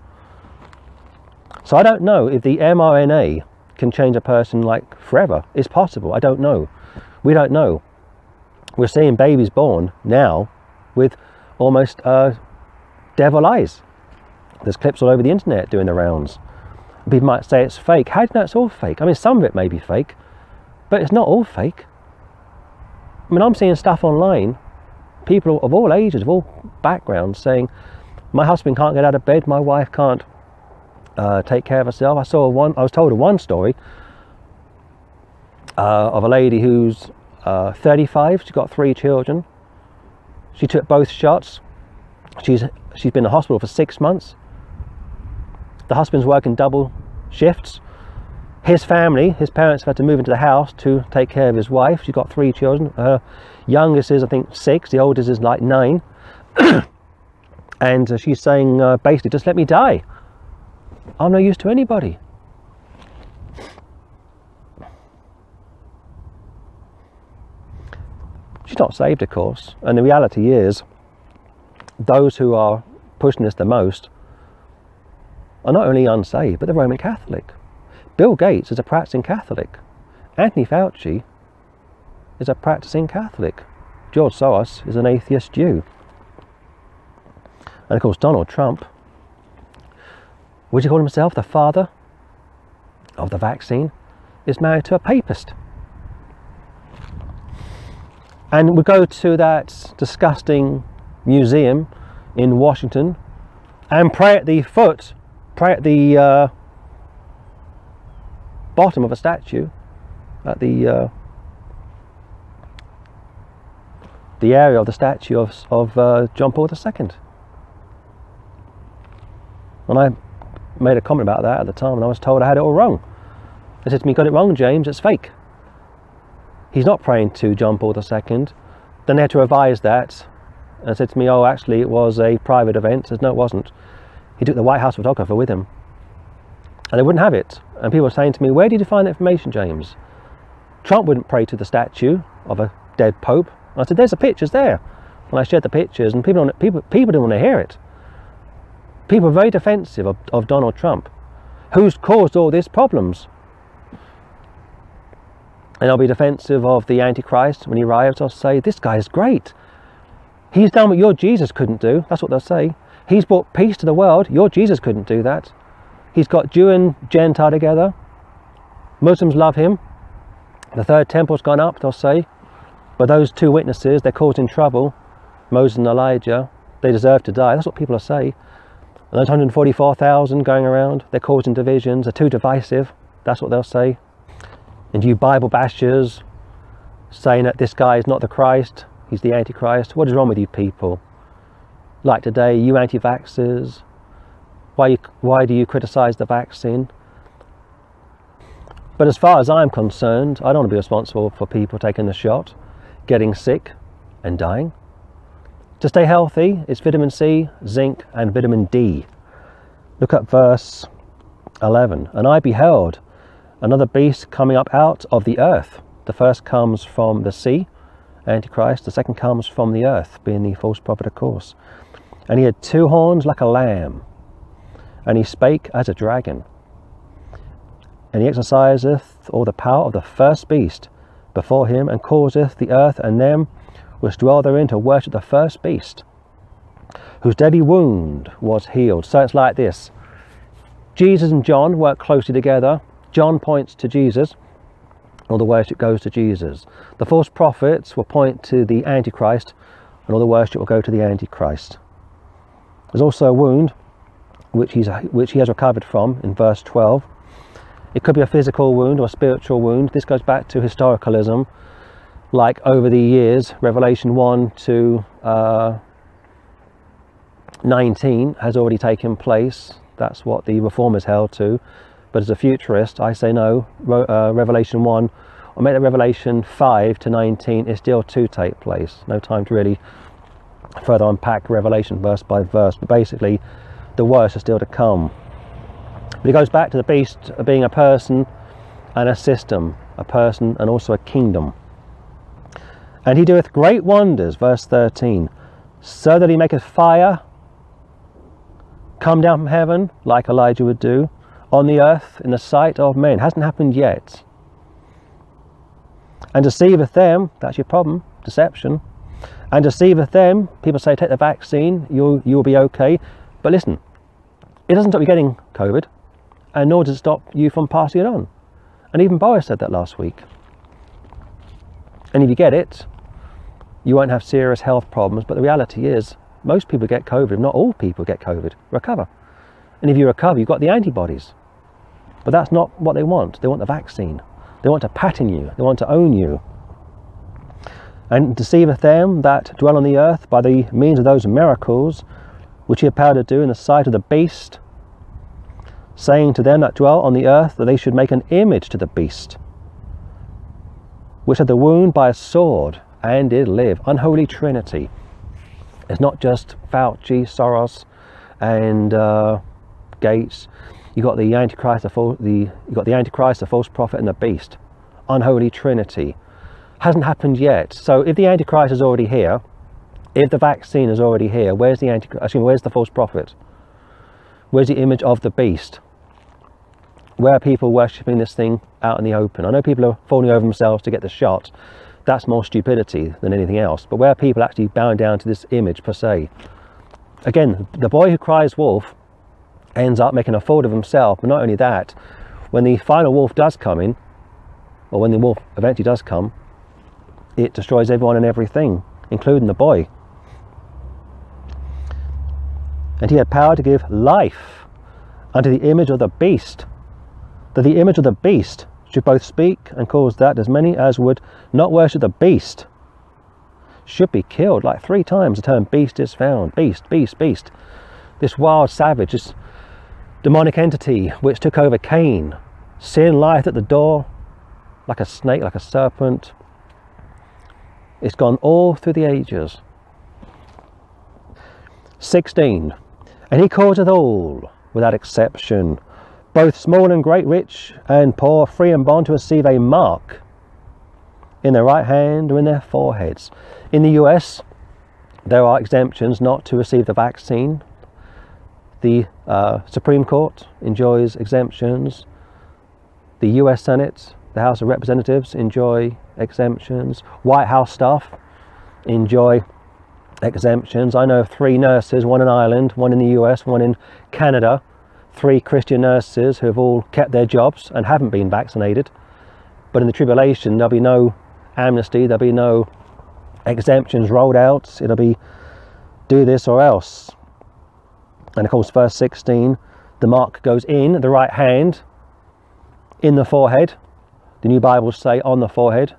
So I don't know if the mRNA can change a person like forever. It's possible. I don't know. We don't know. We're seeing babies born now with almost uh, devil eyes. There's clips all over the internet doing the rounds people might say it's fake. How do you know it's all fake? I mean, some of it may be fake, but it's not all fake. I mean, I'm seeing stuff online, people of all ages, of all backgrounds, saying, My husband can't get out of bed, my wife can't uh, take care of herself. I saw one. I was told a one story uh, of a lady who's uh, 35. She's got three children. She took both shots. She's she's been in the hospital for six months. The husband's working double shifts. His family, his parents have had to move into the house to take care of his wife. She's got three children. Her youngest is, I think, six. The oldest is like nine. and uh, she's saying, uh, basically, just let me die. I'm no use to anybody. She's not saved, of course. And the reality is, those who are pushing this the most are not only unsaved, but they're Roman Catholic. Bill Gates is a practicing Catholic. Anthony Fauci is a practicing Catholic. George Soros is an atheist Jew. And of course, Donald Trump, would you call himself the father of the vaccine, is married to a papist. And we go to that disgusting museum in Washington and pray at the foot, pray at the uh, bottom of a statue, at the uh, the area of the statue of, of uh, John Paul II. And I made a comment about that at the time, and I was told I had it all wrong. They said to me, "Got it wrong, James. It's fake." He's not praying to John Paul II. Then they had to revise that and said to me, "Oh, actually, it was a private event." I said, "No, it wasn't." He took the White House photographer with him, and they wouldn't have it. And people were saying to me, "Where did you find that information, James?" Trump wouldn't pray to the statue of a dead pope. And I said, "There's the pictures there." And I shared the pictures, and people people people didn't want to hear it. People are very defensive of, of Donald Trump, who's caused all these problems. And I'll be defensive of the Antichrist when he arrives. I'll say, This guy is great. He's done what your Jesus couldn't do. That's what they'll say. He's brought peace to the world. Your Jesus couldn't do that. He's got Jew and Gentile together. Muslims love him. The third temple's gone up, they'll say. But those two witnesses, they're causing trouble. Moses and Elijah, they deserve to die. That's what people will say. And those 144,000 going around, they're causing divisions, they're too divisive. That's what they'll say. And you Bible bashers saying that this guy is not the Christ, he's the Antichrist. What is wrong with you people? Like today, you anti vaxxers, why, why do you criticise the vaccine? But as far as I'm concerned, I don't want to be responsible for people taking the shot, getting sick, and dying. To stay healthy, it's vitamin C, zinc, and vitamin D. Look at verse 11. And I beheld another beast coming up out of the earth. The first comes from the sea, Antichrist. The second comes from the earth, being the false prophet, of course. And he had two horns like a lamb, and he spake as a dragon. And he exerciseth all the power of the first beast before him, and causeth the earth and them which dwell therein to worship the first beast, whose deadly wound was healed. So it's like this Jesus and John work closely together. John points to Jesus, all the worship goes to Jesus. The false prophets will point to the Antichrist, and all the worship will go to the Antichrist. There's also a wound which, he's, which he has recovered from in verse 12. It could be a physical wound or a spiritual wound. This goes back to historicalism. Like over the years, Revelation 1 to uh, 19 has already taken place. That's what the reformers held to. But as a futurist, I say no. Uh, Revelation 1, or the Revelation 5 to 19 is still to take place. No time to really further unpack Revelation verse by verse. But basically, the worst is still to come. But it goes back to the beast being a person and a system, a person and also a kingdom. And he doeth great wonders, verse 13, so that he maketh fire come down from heaven, like Elijah would do, on the earth in the sight of men. Hasn't happened yet. And deceiveth them, that's your problem, deception. And deceiveth them, people say take the vaccine, you'll, you'll be okay. But listen, it doesn't stop you getting COVID, and nor does it stop you from passing it on. And even Boris said that last week. And if you get it, you won't have serious health problems. But the reality is, most people get COVID, if not all people get COVID, recover. And if you recover, you've got the antibodies. But that's not what they want. They want the vaccine. They want to pattern you. They want to own you. And deceiveth them that dwell on the earth by the means of those miracles which he had power to do in the sight of the beast, saying to them that dwell on the earth that they should make an image to the beast, which had the wound by a sword and did live. Unholy Trinity. It's not just Fauci, Soros, and uh, Gates. You got the Antichrist, the, false, the you got the Antichrist, the false prophet, and the beast. Unholy Trinity hasn't happened yet. So if the Antichrist is already here, if the vaccine is already here, where's the Antichrist? Actually, where's the false prophet? Where's the image of the beast? Where are people worshipping this thing out in the open? I know people are falling over themselves to get the shot. That's more stupidity than anything else. But where are people actually bowing down to this image per se? Again, the boy who cries wolf ends up making a fool of himself. But not only that, when the final wolf does come in, or when the wolf eventually does come, it destroys everyone and everything, including the boy. And he had power to give life unto the image of the beast, that the image of the beast should both speak and cause that as many as would not worship the beast should be killed. Like three times the term beast is found. Beast, beast, beast. This wild savage, this demonic entity which took over Cain. Sin lieth at the door like a snake, like a serpent, it's gone all through the ages. 16. And he causeth all, without exception, both small and great, rich and poor, free and bond, to receive a mark in their right hand or in their foreheads. In the US, there are exemptions not to receive the vaccine. The uh, Supreme Court enjoys exemptions. The US Senate, the House of Representatives enjoy exemptions. White House staff enjoy exemptions. I know of three nurses, one in Ireland, one in the US, one in Canada, three Christian nurses who have all kept their jobs and haven't been vaccinated. But in the tribulation, there'll be no amnesty, there'll be no exemptions rolled out. It'll be do this or else. And of course, verse 16, the mark goes in the right hand, in the forehead. The new Bibles say on the forehead,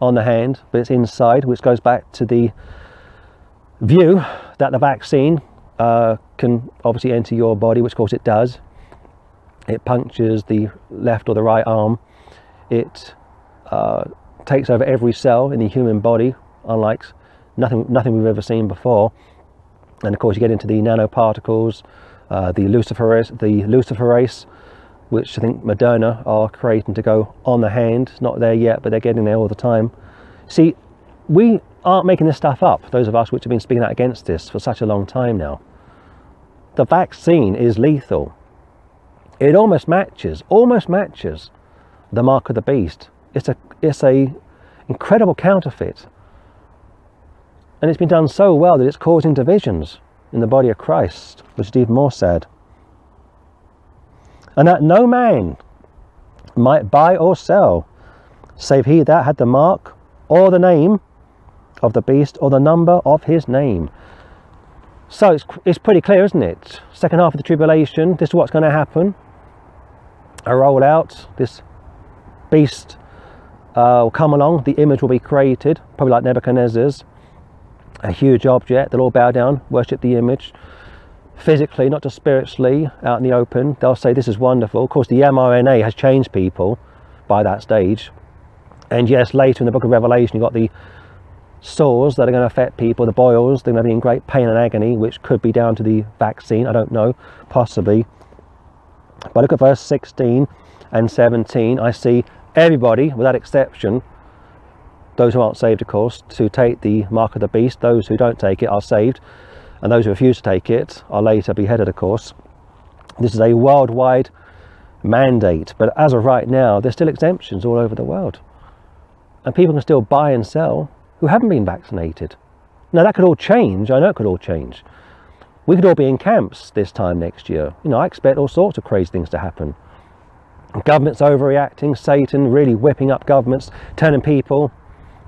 on the hand, but it's inside, which goes back to the view that the vaccine uh, can obviously enter your body, which of course it does. It punctures the left or the right arm. It uh, takes over every cell in the human body, unlike nothing, nothing we've ever seen before. And of course, you get into the nanoparticles, uh, the luciferase, the luciferase, which I think Moderna are creating to go on the hand. Not there yet, but they're getting there all the time. See, we aren't making this stuff up, those of us which have been speaking out against this for such a long time now. The vaccine is lethal. It almost matches, almost matches the mark of the beast. It's a, it's a incredible counterfeit. And it's been done so well that it's causing divisions in the body of Christ, which is even more sad and that no man might buy or sell, save he that had the mark or the name of the beast or the number of his name. So it's, it's pretty clear, isn't it? Second half of the tribulation, this is what's going to happen. A roll out, this beast uh, will come along, the image will be created, probably like Nebuchadnezzar's, a huge object, they'll all bow down, worship the image physically, not just spiritually, out in the open. They'll say this is wonderful. Of course, the mRNA has changed people by that stage. And yes, later in the book of Revelation, you've got the sores that are going to affect people, the boils, they're going to be in great pain and agony, which could be down to the vaccine. I don't know, possibly. But look at verse 16 and 17. I see everybody, without exception, those who aren't saved, of course, to take the mark of the beast. Those who don't take it are saved and those who refuse to take it are later beheaded, of course. This is a worldwide mandate, but as of right now, there's still exemptions all over the world. And people can still buy and sell who haven't been vaccinated. Now, that could all change. I know it could all change. We could all be in camps this time next year. You know, I expect all sorts of crazy things to happen. Governments overreacting, Satan really whipping up governments, turning people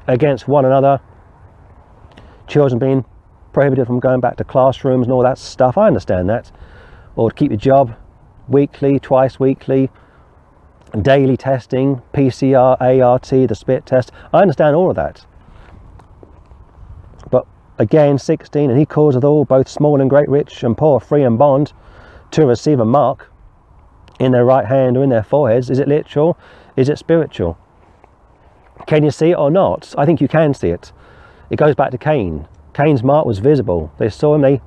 against one another, children being prohibited from going back to classrooms and all that stuff. I understand that. or to keep your job weekly, twice weekly, daily testing, PCR, ART, the spit test. I understand all of that. But again, 16, and he causeth all, both small and great, rich and poor, free and bond, to receive a mark in their right hand or in their foreheads. Is it literal? Is it spiritual? Can you see it or not? I think you can see it. It goes back to Cain. Cain's mark was visible. They saw him, they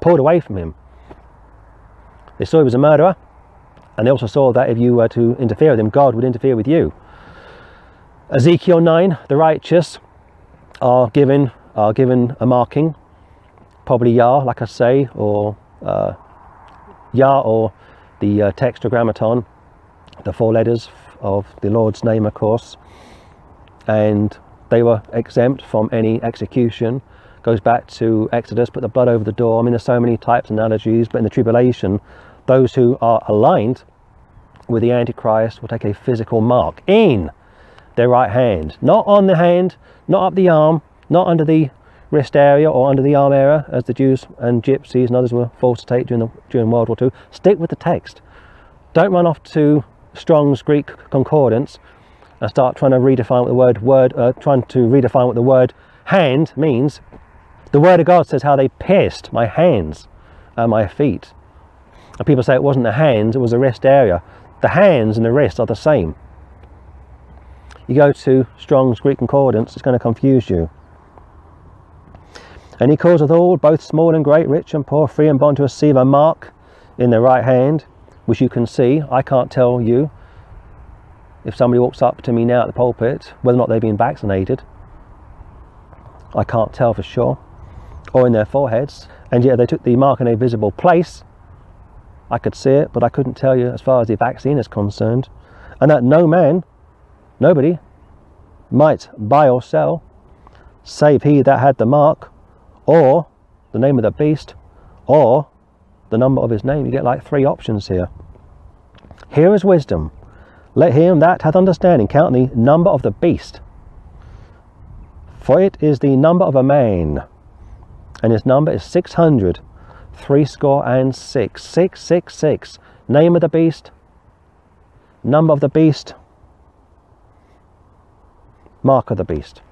pulled away from him. They saw he was a murderer, and they also saw that if you were to interfere with him, God would interfere with you. Ezekiel 9, the righteous are given are given a marking, probably Yah, like I say, or uh, Yah, or the uh, tetragrammaton, the four letters of the Lord's name, of course, and they were exempt from any execution. Goes back to Exodus, put the blood over the door. I mean, there's so many types and analogies, but in the tribulation, those who are aligned with the Antichrist will take a physical mark in their right hand, not on the hand, not up the arm, not under the wrist area or under the arm area, as the Jews and Gypsies and others were forced to take during, the, during World War II. Stick with the text. Don't run off to Strong's Greek Concordance and start trying to redefine what the word word uh, trying to redefine what the word hand means. The word of God says how they pierced my hands and my feet. And people say it wasn't the hands, it was the wrist area. The hands and the wrist are the same. You go to Strong's Greek Concordance, it's going to confuse you. And he causeth all, both small and great, rich and poor, free and bond, to receive a mark in their right hand, which you can see. I can't tell you if somebody walks up to me now at the pulpit whether or not they've been vaccinated. I can't tell for sure. Or in their foreheads. And yet they took the mark in a visible place. I could see it, but I couldn't tell you as far as the vaccine is concerned. And that no man, nobody, might buy or sell, save he that had the mark, or the name of the beast, or the number of his name. You get like three options here. Here is wisdom. Let him that hath understanding count the number of the beast. For it is the number of a man, and his number is six hundred, three score and six. Six, six, six. Name of the beast, number of the beast, mark of the beast.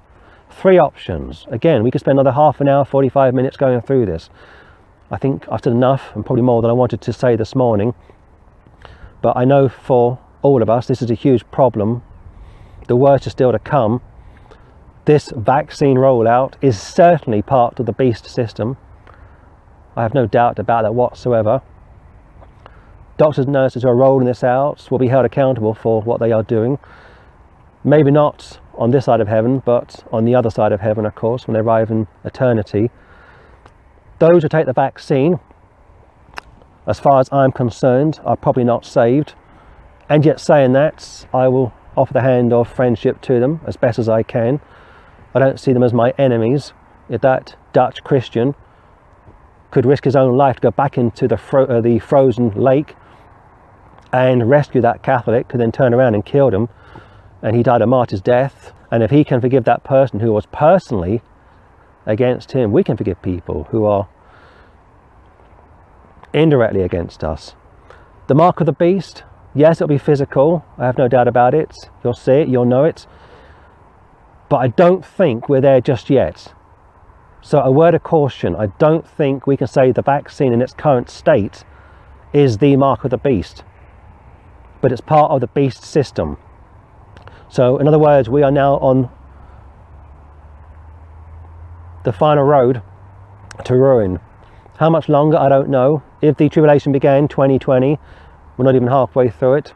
Three options. Again, we could spend another half an hour, 45 minutes going through this. I think I've said enough and probably more than I wanted to say this morning. But I know for all of us, this is a huge problem. The worst is still to come. This vaccine rollout is certainly part of the beast system. I have no doubt about that whatsoever. Doctors and nurses who are rolling this out will be held accountable for what they are doing. Maybe not on this side of heaven, but on the other side of heaven, of course, when they arrive in eternity. Those who take the vaccine, as far as I'm concerned, are probably not saved. And yet, saying that, I will offer the hand of friendship to them as best as I can. I don't see them as my enemies. If that Dutch Christian could risk his own life to go back into the, fro- uh, the frozen lake and rescue that Catholic, who then turn around and killed him, and he died a martyr's death. And if he can forgive that person who was personally against him, we can forgive people who are indirectly against us. The mark of the beast, Yes, it'll be physical. I have no doubt about it. You'll see it, you'll know it. But I don't think we're there just yet. So, a word of caution I don't think we can say the vaccine in its current state is the mark of the beast, but it's part of the beast system. So, in other words, we are now on the final road to ruin. How much longer, I don't know. If the tribulation began 2020, we're not even halfway through it.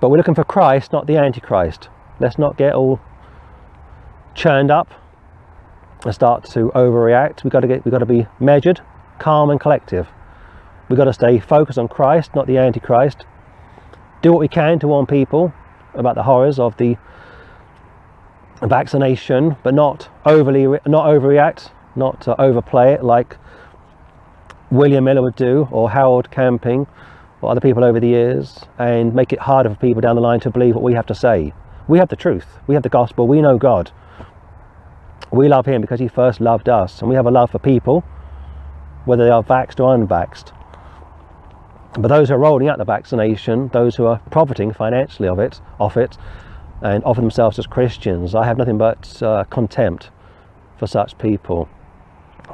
But we're looking for Christ, not the Antichrist. Let's not get all churned up and start to overreact. We've got to get we've got to be measured, calm and collective. We've got to stay focused on Christ, not the Antichrist. Do what we can to warn people about the horrors of the vaccination, but not overly not overreact, not to overplay it like William Miller would do, or Harold Camping, or other people over the years, and make it harder for people down the line to believe what we have to say. We have the truth, we have the gospel, we know God. We love Him because He first loved us, and we have a love for people whether they are vaxxed or unvaxxed. But those who are rolling out the vaccination, those who are profiting financially of it, off it, and offer themselves as Christians, I have nothing but uh, contempt for such people.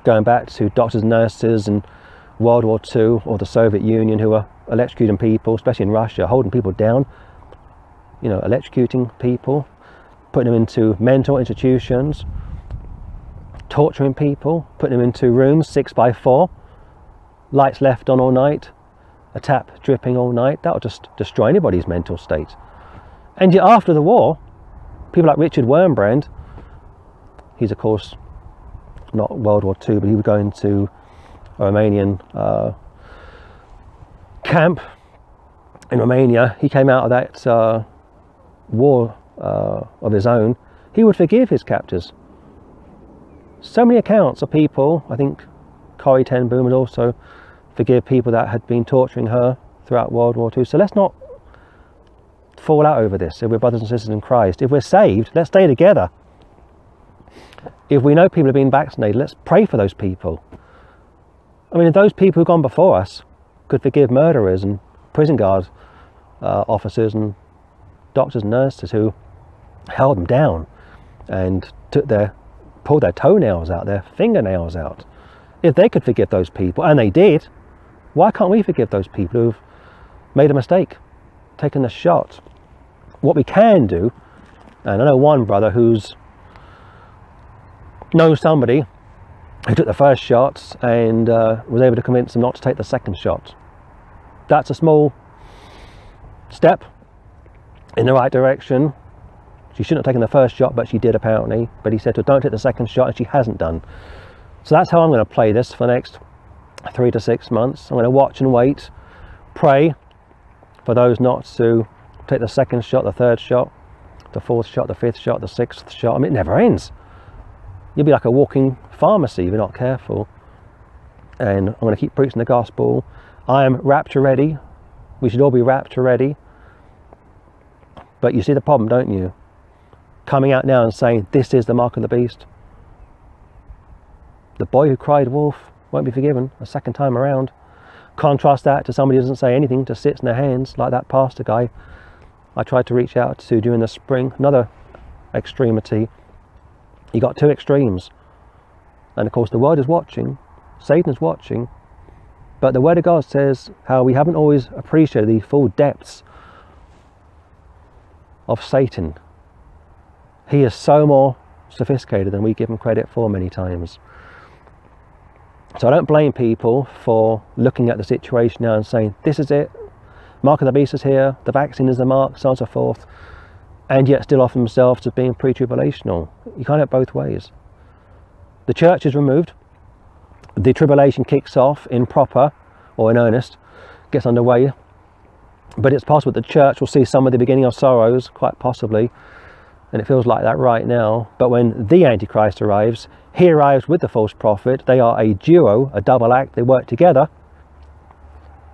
Going back to doctors and nurses in World War II or the Soviet Union who were electrocuting people, especially in Russia, holding people down, you know, electrocuting people, putting them into mental institutions, torturing people, putting them into rooms six by four, lights left on all night, a tap dripping all night. That will just destroy anybody's mental state. And yet, after the war, people like Richard Wurmbrand, he's of course not World War II, but he was going to a Romanian uh, camp in Romania. He came out of that uh, war uh, of his own. He would forgive his captors. So many accounts of people, I think Corrie ten Boom would also forgive people that had been torturing her throughout World War II. So let's not fall out over this if we're brothers and sisters in Christ. If we're saved, let's stay together. If we know people have been vaccinated, let's pray for those people. I mean, those people who've gone before us could forgive murderers and prison guard uh, officers and doctors and nurses who held them down and took their pulled their toenails out, their fingernails out. If they could forgive those people, and they did, why can't we forgive those people who've made a mistake, taken a shot? What we can do, and I know one brother who's known somebody who took the first shot and uh, was able to convince them not to take the second shot. That's a small step in the right direction. She shouldn't have taken the first shot, but she did apparently. But he said to her, don't take the second shot, and she hasn't done. So that's how I'm going to play this for the next three to six months. I'm going to watch and wait, pray for those not to take the second shot, the third shot, the fourth shot, the fifth shot, the sixth shot. I mean, it never ends. You'll be like a walking pharmacy if you're not careful. And I'm going to keep preaching the gospel. I am rapture ready. We should all be rapture ready. But you see the problem, don't you? Coming out now and saying, This is the mark of the beast. The boy who cried wolf won't be forgiven a second time around. Contrast that to somebody who doesn't say anything, just sits in their hands, like that pastor guy I tried to reach out to during the spring. Another extremity. You got two extremes. And of course, the world is watching, Satan is watching, but the Word of God says how we haven't always appreciated the full depths of Satan. He is so more sophisticated than we give him credit for many times. So I don't blame people for looking at the situation now and saying, this is it, mark of the beast is here, the vaccine is the mark, so on and so forth, and yet still offer themselves as being pre tribulational. You can't have both ways. The church is removed, the tribulation kicks off in proper or in earnest, gets underway, but it's possible the church will see some of the beginning of sorrows, quite possibly, and it feels like that right now. But when the Antichrist arrives, he arrives with the false prophet. They are a duo, a double act. They work together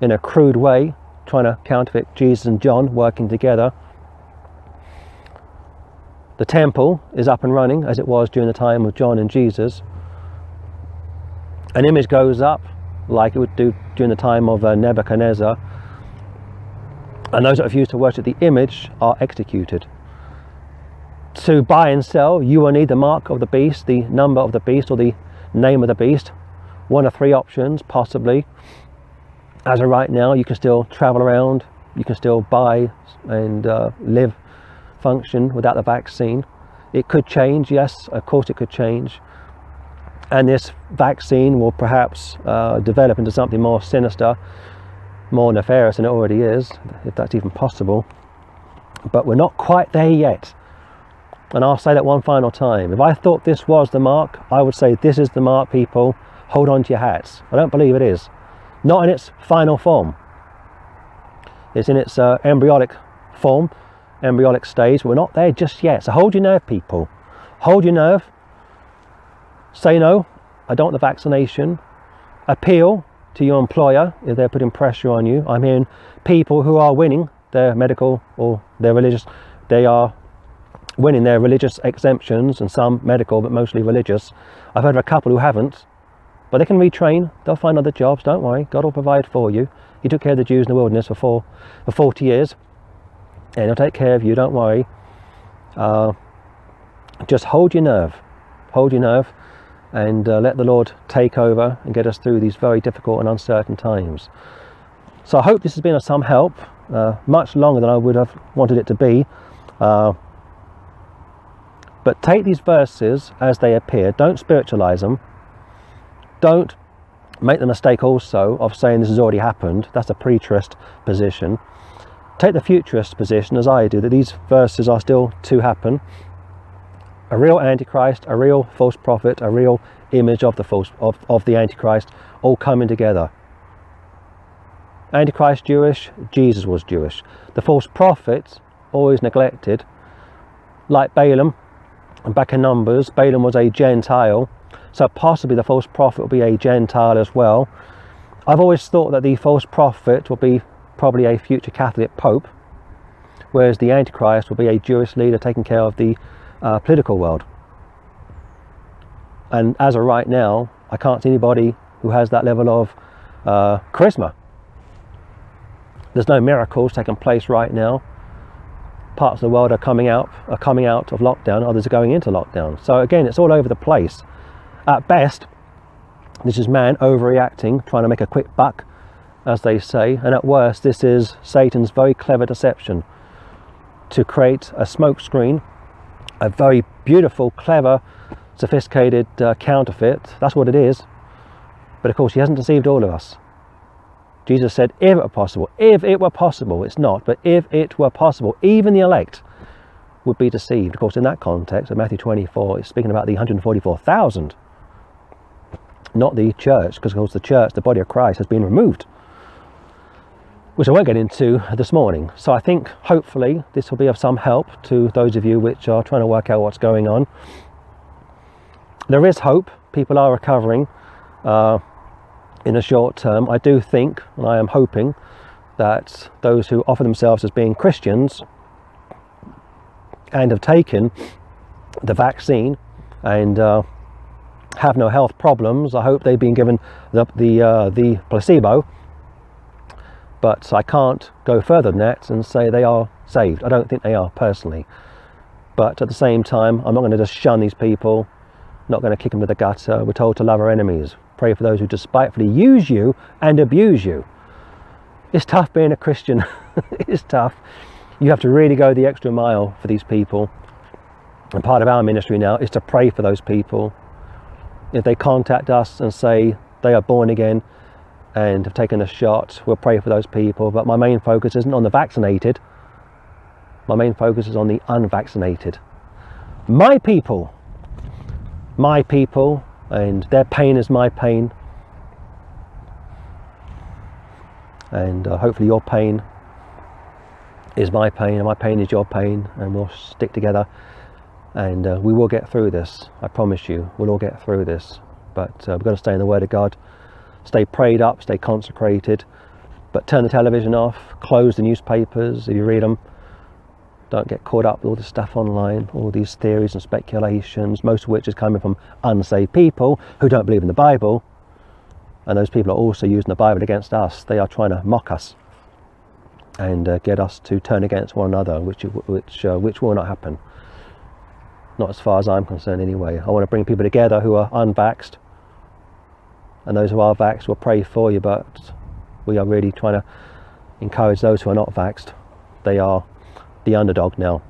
in a crude way, trying to counterfeit Jesus and John working together. The temple is up and running as it was during the time of John and Jesus. An image goes up like it would do during the time of uh, Nebuchadnezzar, and those that refuse to worship the image are executed to buy and sell, you will need the mark of the beast, the number of the beast, or the name of the beast. One of three options, possibly. As of right now, you can still travel around, you can still buy and uh, live, function without the vaccine. It could change, yes, of course, it could change. And this vaccine will perhaps uh, develop into something more sinister, more nefarious than it already is, if that's even possible. But we're not quite there yet. And I'll say that one final time. If I thought this was the mark, I would say this is the mark, people. Hold on to your hats. I don't believe it is. Not in its final form. It's in its uh, embryonic form, embryonic stage. We're not there just yet. So hold your nerve, people. Hold your nerve. Say no. I don't want the vaccination. Appeal to your employer if they're putting pressure on you. I mean, people who are winning their medical or their religious, they are winning their religious exemptions and some medical, but mostly religious. I've heard of a couple who haven't, But they can retrain, they'll find other jobs, don't worry. God will provide for you. He took care of the Jews in the wilderness for, four, for 40 years, and He'll take care of you, don't worry. Uh, just hold your nerve, hold your nerve, and uh, let the Lord take over and get us through these very difficult and uncertain times. So I hope this has been of some help, uh, much longer than I would have wanted it to be. Uh, but take these verses as they appear, don't spiritualize them. Don't make the mistake also of saying this has already happened. That's a preterist position. Take the futurist position, as I do, that these verses are still to happen. A real Antichrist, a real false prophet, a real image of the false of, of the Antichrist, all coming together. Antichrist Jewish, Jesus was Jewish. The false prophets, always neglected, like Balaam, and back in Numbers, Balaam was a Gentile, so possibly the false prophet will be a Gentile as well. I've always thought that the false prophet will be probably a future Catholic Pope, whereas the Antichrist will be a Jewish leader taking care of the uh, political world. And as of right now, I can't see anybody who has that level of uh, charisma. There's no miracles taking place right now. Parts of the world are coming out are coming out of lockdown. Others are going into lockdown. So again, it's all over the place. At best, this is man overreacting, trying to make a quick buck, as they say. And at worst, this is Satan's very clever deception to create a smokescreen, a very beautiful, clever, sophisticated uh, counterfeit. That's what it is. But of course, he hasn't deceived all of us. Jesus said, if it were possible, if it were possible, it's not, but if it were possible, even the elect would be deceived. Of course, in that context, of Matthew 24, it's speaking about the 144,000, not the church, because of course the church, the body of Christ, has been removed, which I won't get into this morning. So I think hopefully this will be of some help to those of you which are trying to work out what's going on. There is hope. People are recovering. Uh, in the short term, I do think, and I am hoping, that those who offer themselves as being Christians and have taken the vaccine and uh, have no health problems, I hope they've been given the the, uh, the placebo. But I can't go further than that and say they are saved. I don't think they are personally. But at the same time, I'm not going to just shun these people, not going to kick them to the gutter. We're told to love our enemies pray for those who despitefully use you and abuse you. It's tough being a Christian. it's tough. You have to really go the extra mile for these people. And part of our ministry now is to pray for those people. If they contact us and say they are born again and have taken a shot, we'll pray for those people. But my main focus isn't on the vaccinated, my main focus is on the unvaccinated. My people, my people and their pain is my pain. And uh, hopefully, your pain is my pain, and my pain is your pain, and we'll stick together. And uh, we will get through this. I promise you, we'll all get through this. But uh, we've got to stay in the Word of God, stay prayed up, stay consecrated. But turn the television off, close the newspapers if you read them don't get caught up with all the stuff online, all these theories and speculations, most of which is coming from unsaved people who don't believe in the Bible. And those people are also using the Bible against us. They are trying to mock us and uh, get us to turn against one another, which which uh, which will not happen. Not as far as I'm concerned, anyway. I want to bring people together who are unvaxxed, and those who are vaxxed will pray for you. But we are really trying to encourage those who are not vaxxed. They are the underdog now.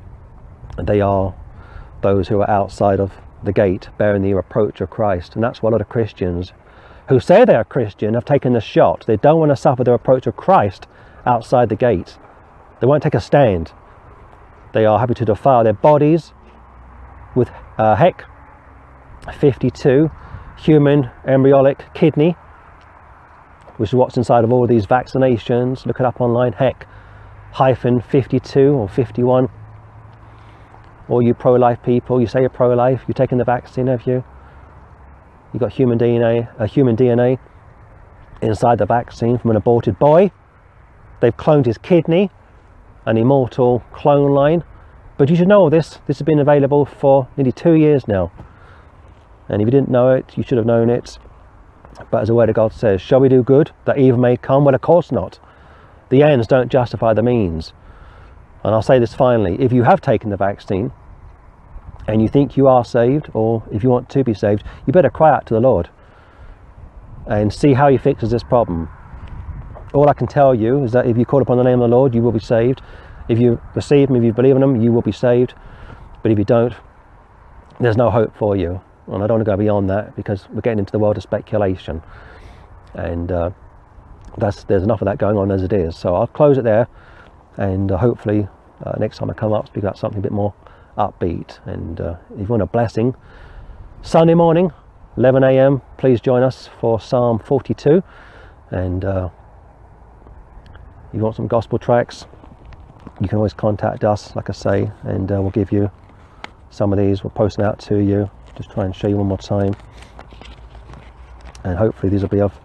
They are those who are outside of the gate bearing the reproach of Christ. And that's why a lot of Christians who say they are Christian have taken the shot. They don't want to suffer the reproach of Christ outside the gate. They won't take a stand. They are happy to defile their bodies with uh, HEK 52, human embryonic kidney, which is what's inside of all these vaccinations. Look it up online, HEK hyphen 52 or 51 or you pro-life people you say you're pro-life you're taking the vaccine have you? You got human dna a uh, human dna inside the vaccine from an aborted boy. They've cloned his kidney an immortal clone line. But you should know all this. This has been available for nearly two years now. And if you didn't know it you should have known it. But as the Word of God says, shall we do good that evil may come? Well, of course not. The ends don't justify the means. And I'll say this finally if you have taken the vaccine and you think you are saved, or if you want to be saved, you better cry out to the Lord and see how He fixes this problem. All I can tell you is that if you call upon the name of the Lord, you will be saved. If you receive Him, if you believe in Him, you will be saved. But if you don't, there's no hope for you. And I don't want to go beyond that because we're getting into the world of speculation. And uh, that's, there's enough of that going on as it is. So I'll close it there. And uh, hopefully, uh, next time I come up, speak about something a bit more upbeat. And uh, if you want a blessing, Sunday morning, 11 a.m., please join us for Psalm 42. And uh, you want some gospel tracks, you can always contact us, like I say, and uh, we'll give you some of these. We'll post them out to you. Just try and show you one more time. And hopefully, these will be of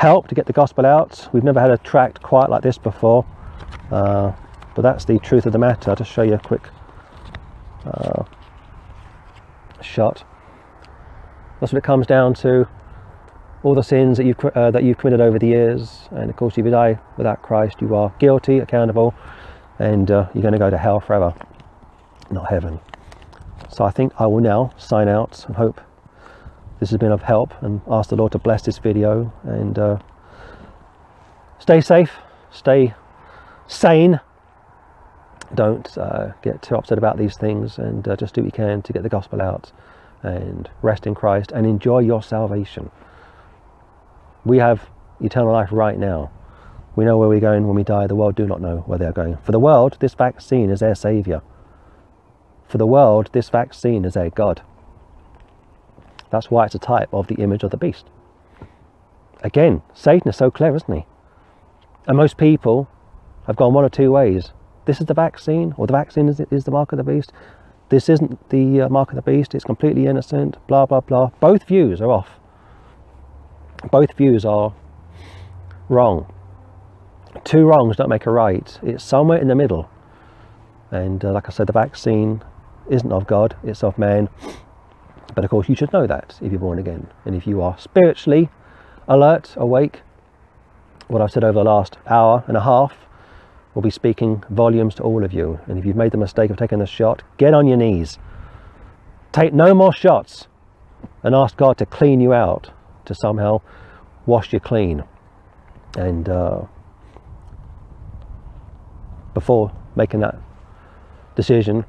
help to get the gospel out. We've never had a tract quite like this before, uh, but that's the truth of the matter. To show you a quick uh, shot. That's what it comes down to. All the sins that you've uh, that you've committed over the years, and of course, if you die without Christ, you are guilty, accountable, and uh, you're going to go to hell forever, not heaven. So I think I will now sign out and hope this has been of help, and ask the Lord to bless this video and uh, stay safe, stay sane. Don't uh, get too upset about these things, and uh, just do what you can to get the gospel out and rest in Christ and enjoy your salvation. We have eternal life right now. We know where we're going when we die. The world do not know where they are going. For the world, this vaccine is their saviour. For the world, this vaccine is their God. That's why it's a type of the image of the beast. Again, Satan is so clever, isn't he? And most people have gone one or two ways. This is the vaccine, or the vaccine is, is the mark of the beast. This isn't the uh, mark of the beast, it's completely innocent, blah, blah, blah. Both views are off both views are wrong. Two wrongs don't make a right. It's somewhere in the middle. And uh, like I said, the vaccine isn't of God, it's of man. But of course, you should know that if you're born again. And if you are spiritually alert, awake, what I've said over the last hour and a half will be speaking volumes to all of you. And if you've made the mistake of taking a shot, get on your knees. Take no more shots and ask God to clean you out to somehow wash you clean. And uh, before making that decision,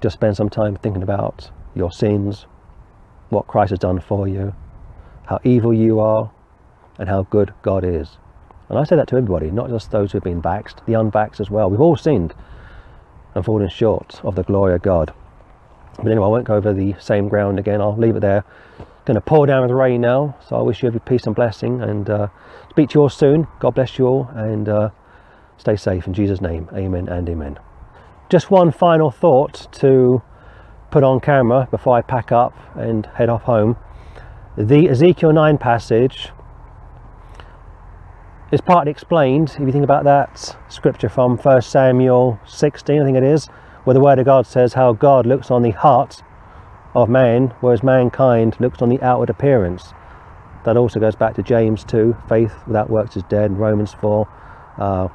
just spend some time thinking about your sins, what Christ has done for you, how evil you are, and how good God is. And I say that to everybody, not just those who've been vaxxed, the unvaxxed as well. We've all sinned and fallen short of the glory of God. But anyway, I won't go over the same ground again. I'll leave it there going to pour down with rain now. So I wish you every peace and blessing and uh, speak to you all soon. God bless you all and uh, stay safe in Jesus' name. Amen and amen. Just one final thought to put on camera before I pack up and head off home. The Ezekiel 9 passage is partly explained if you think about that scripture from 1 Samuel 16, I think it is, where the Word of God says how God looks on the heart of man, whereas mankind looks on the outward appearance. That also goes back to James 2 faith without works is dead, Romans 4. Uh,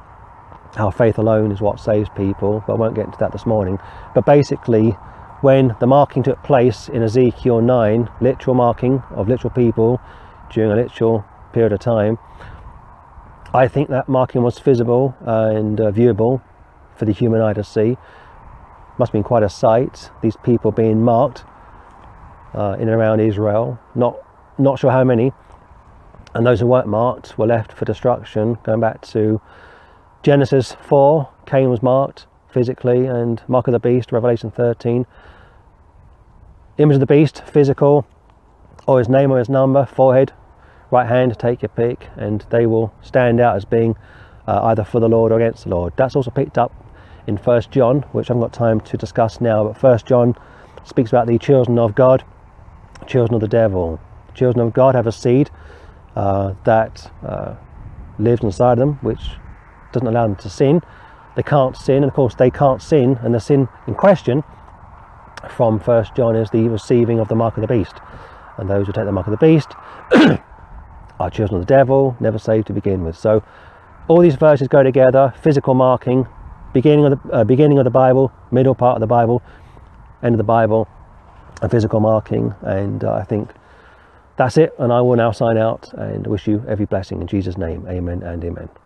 how faith alone is what saves people, but I won't get into that this morning. But basically, when the marking took place in Ezekiel 9, literal marking of literal people during a literal period of time, I think that marking was visible and uh, viewable for the human eye to see. Must have been quite a sight, these people being marked uh, in and around Israel. Not not sure how many. And those who weren't marked were left for destruction. Going back to Genesis 4, Cain was marked physically, and mark of the beast, Revelation 13. Image of the beast, physical, or his name or his number, forehead, right hand, take your pick, and they will stand out as being uh, either for the Lord or against the Lord. That's also picked up in First John, which I haven't got time to discuss now, but First John speaks about the children of God children of the devil. Children of God have a seed uh, that uh, lives inside them, which doesn't allow them to sin. They can't sin, and of course, they can't sin, and the sin in question from First John is the receiving of the mark of the beast. and those who take the mark of the beast are children of the devil, never saved to begin with. So all these verses go together: physical marking, beginning of the uh, beginning of the Bible, middle part of the Bible, end of the Bible, and physical marking. And uh, I think that's it. And I will now sign out and wish you every blessing in Jesus' name. Amen and amen.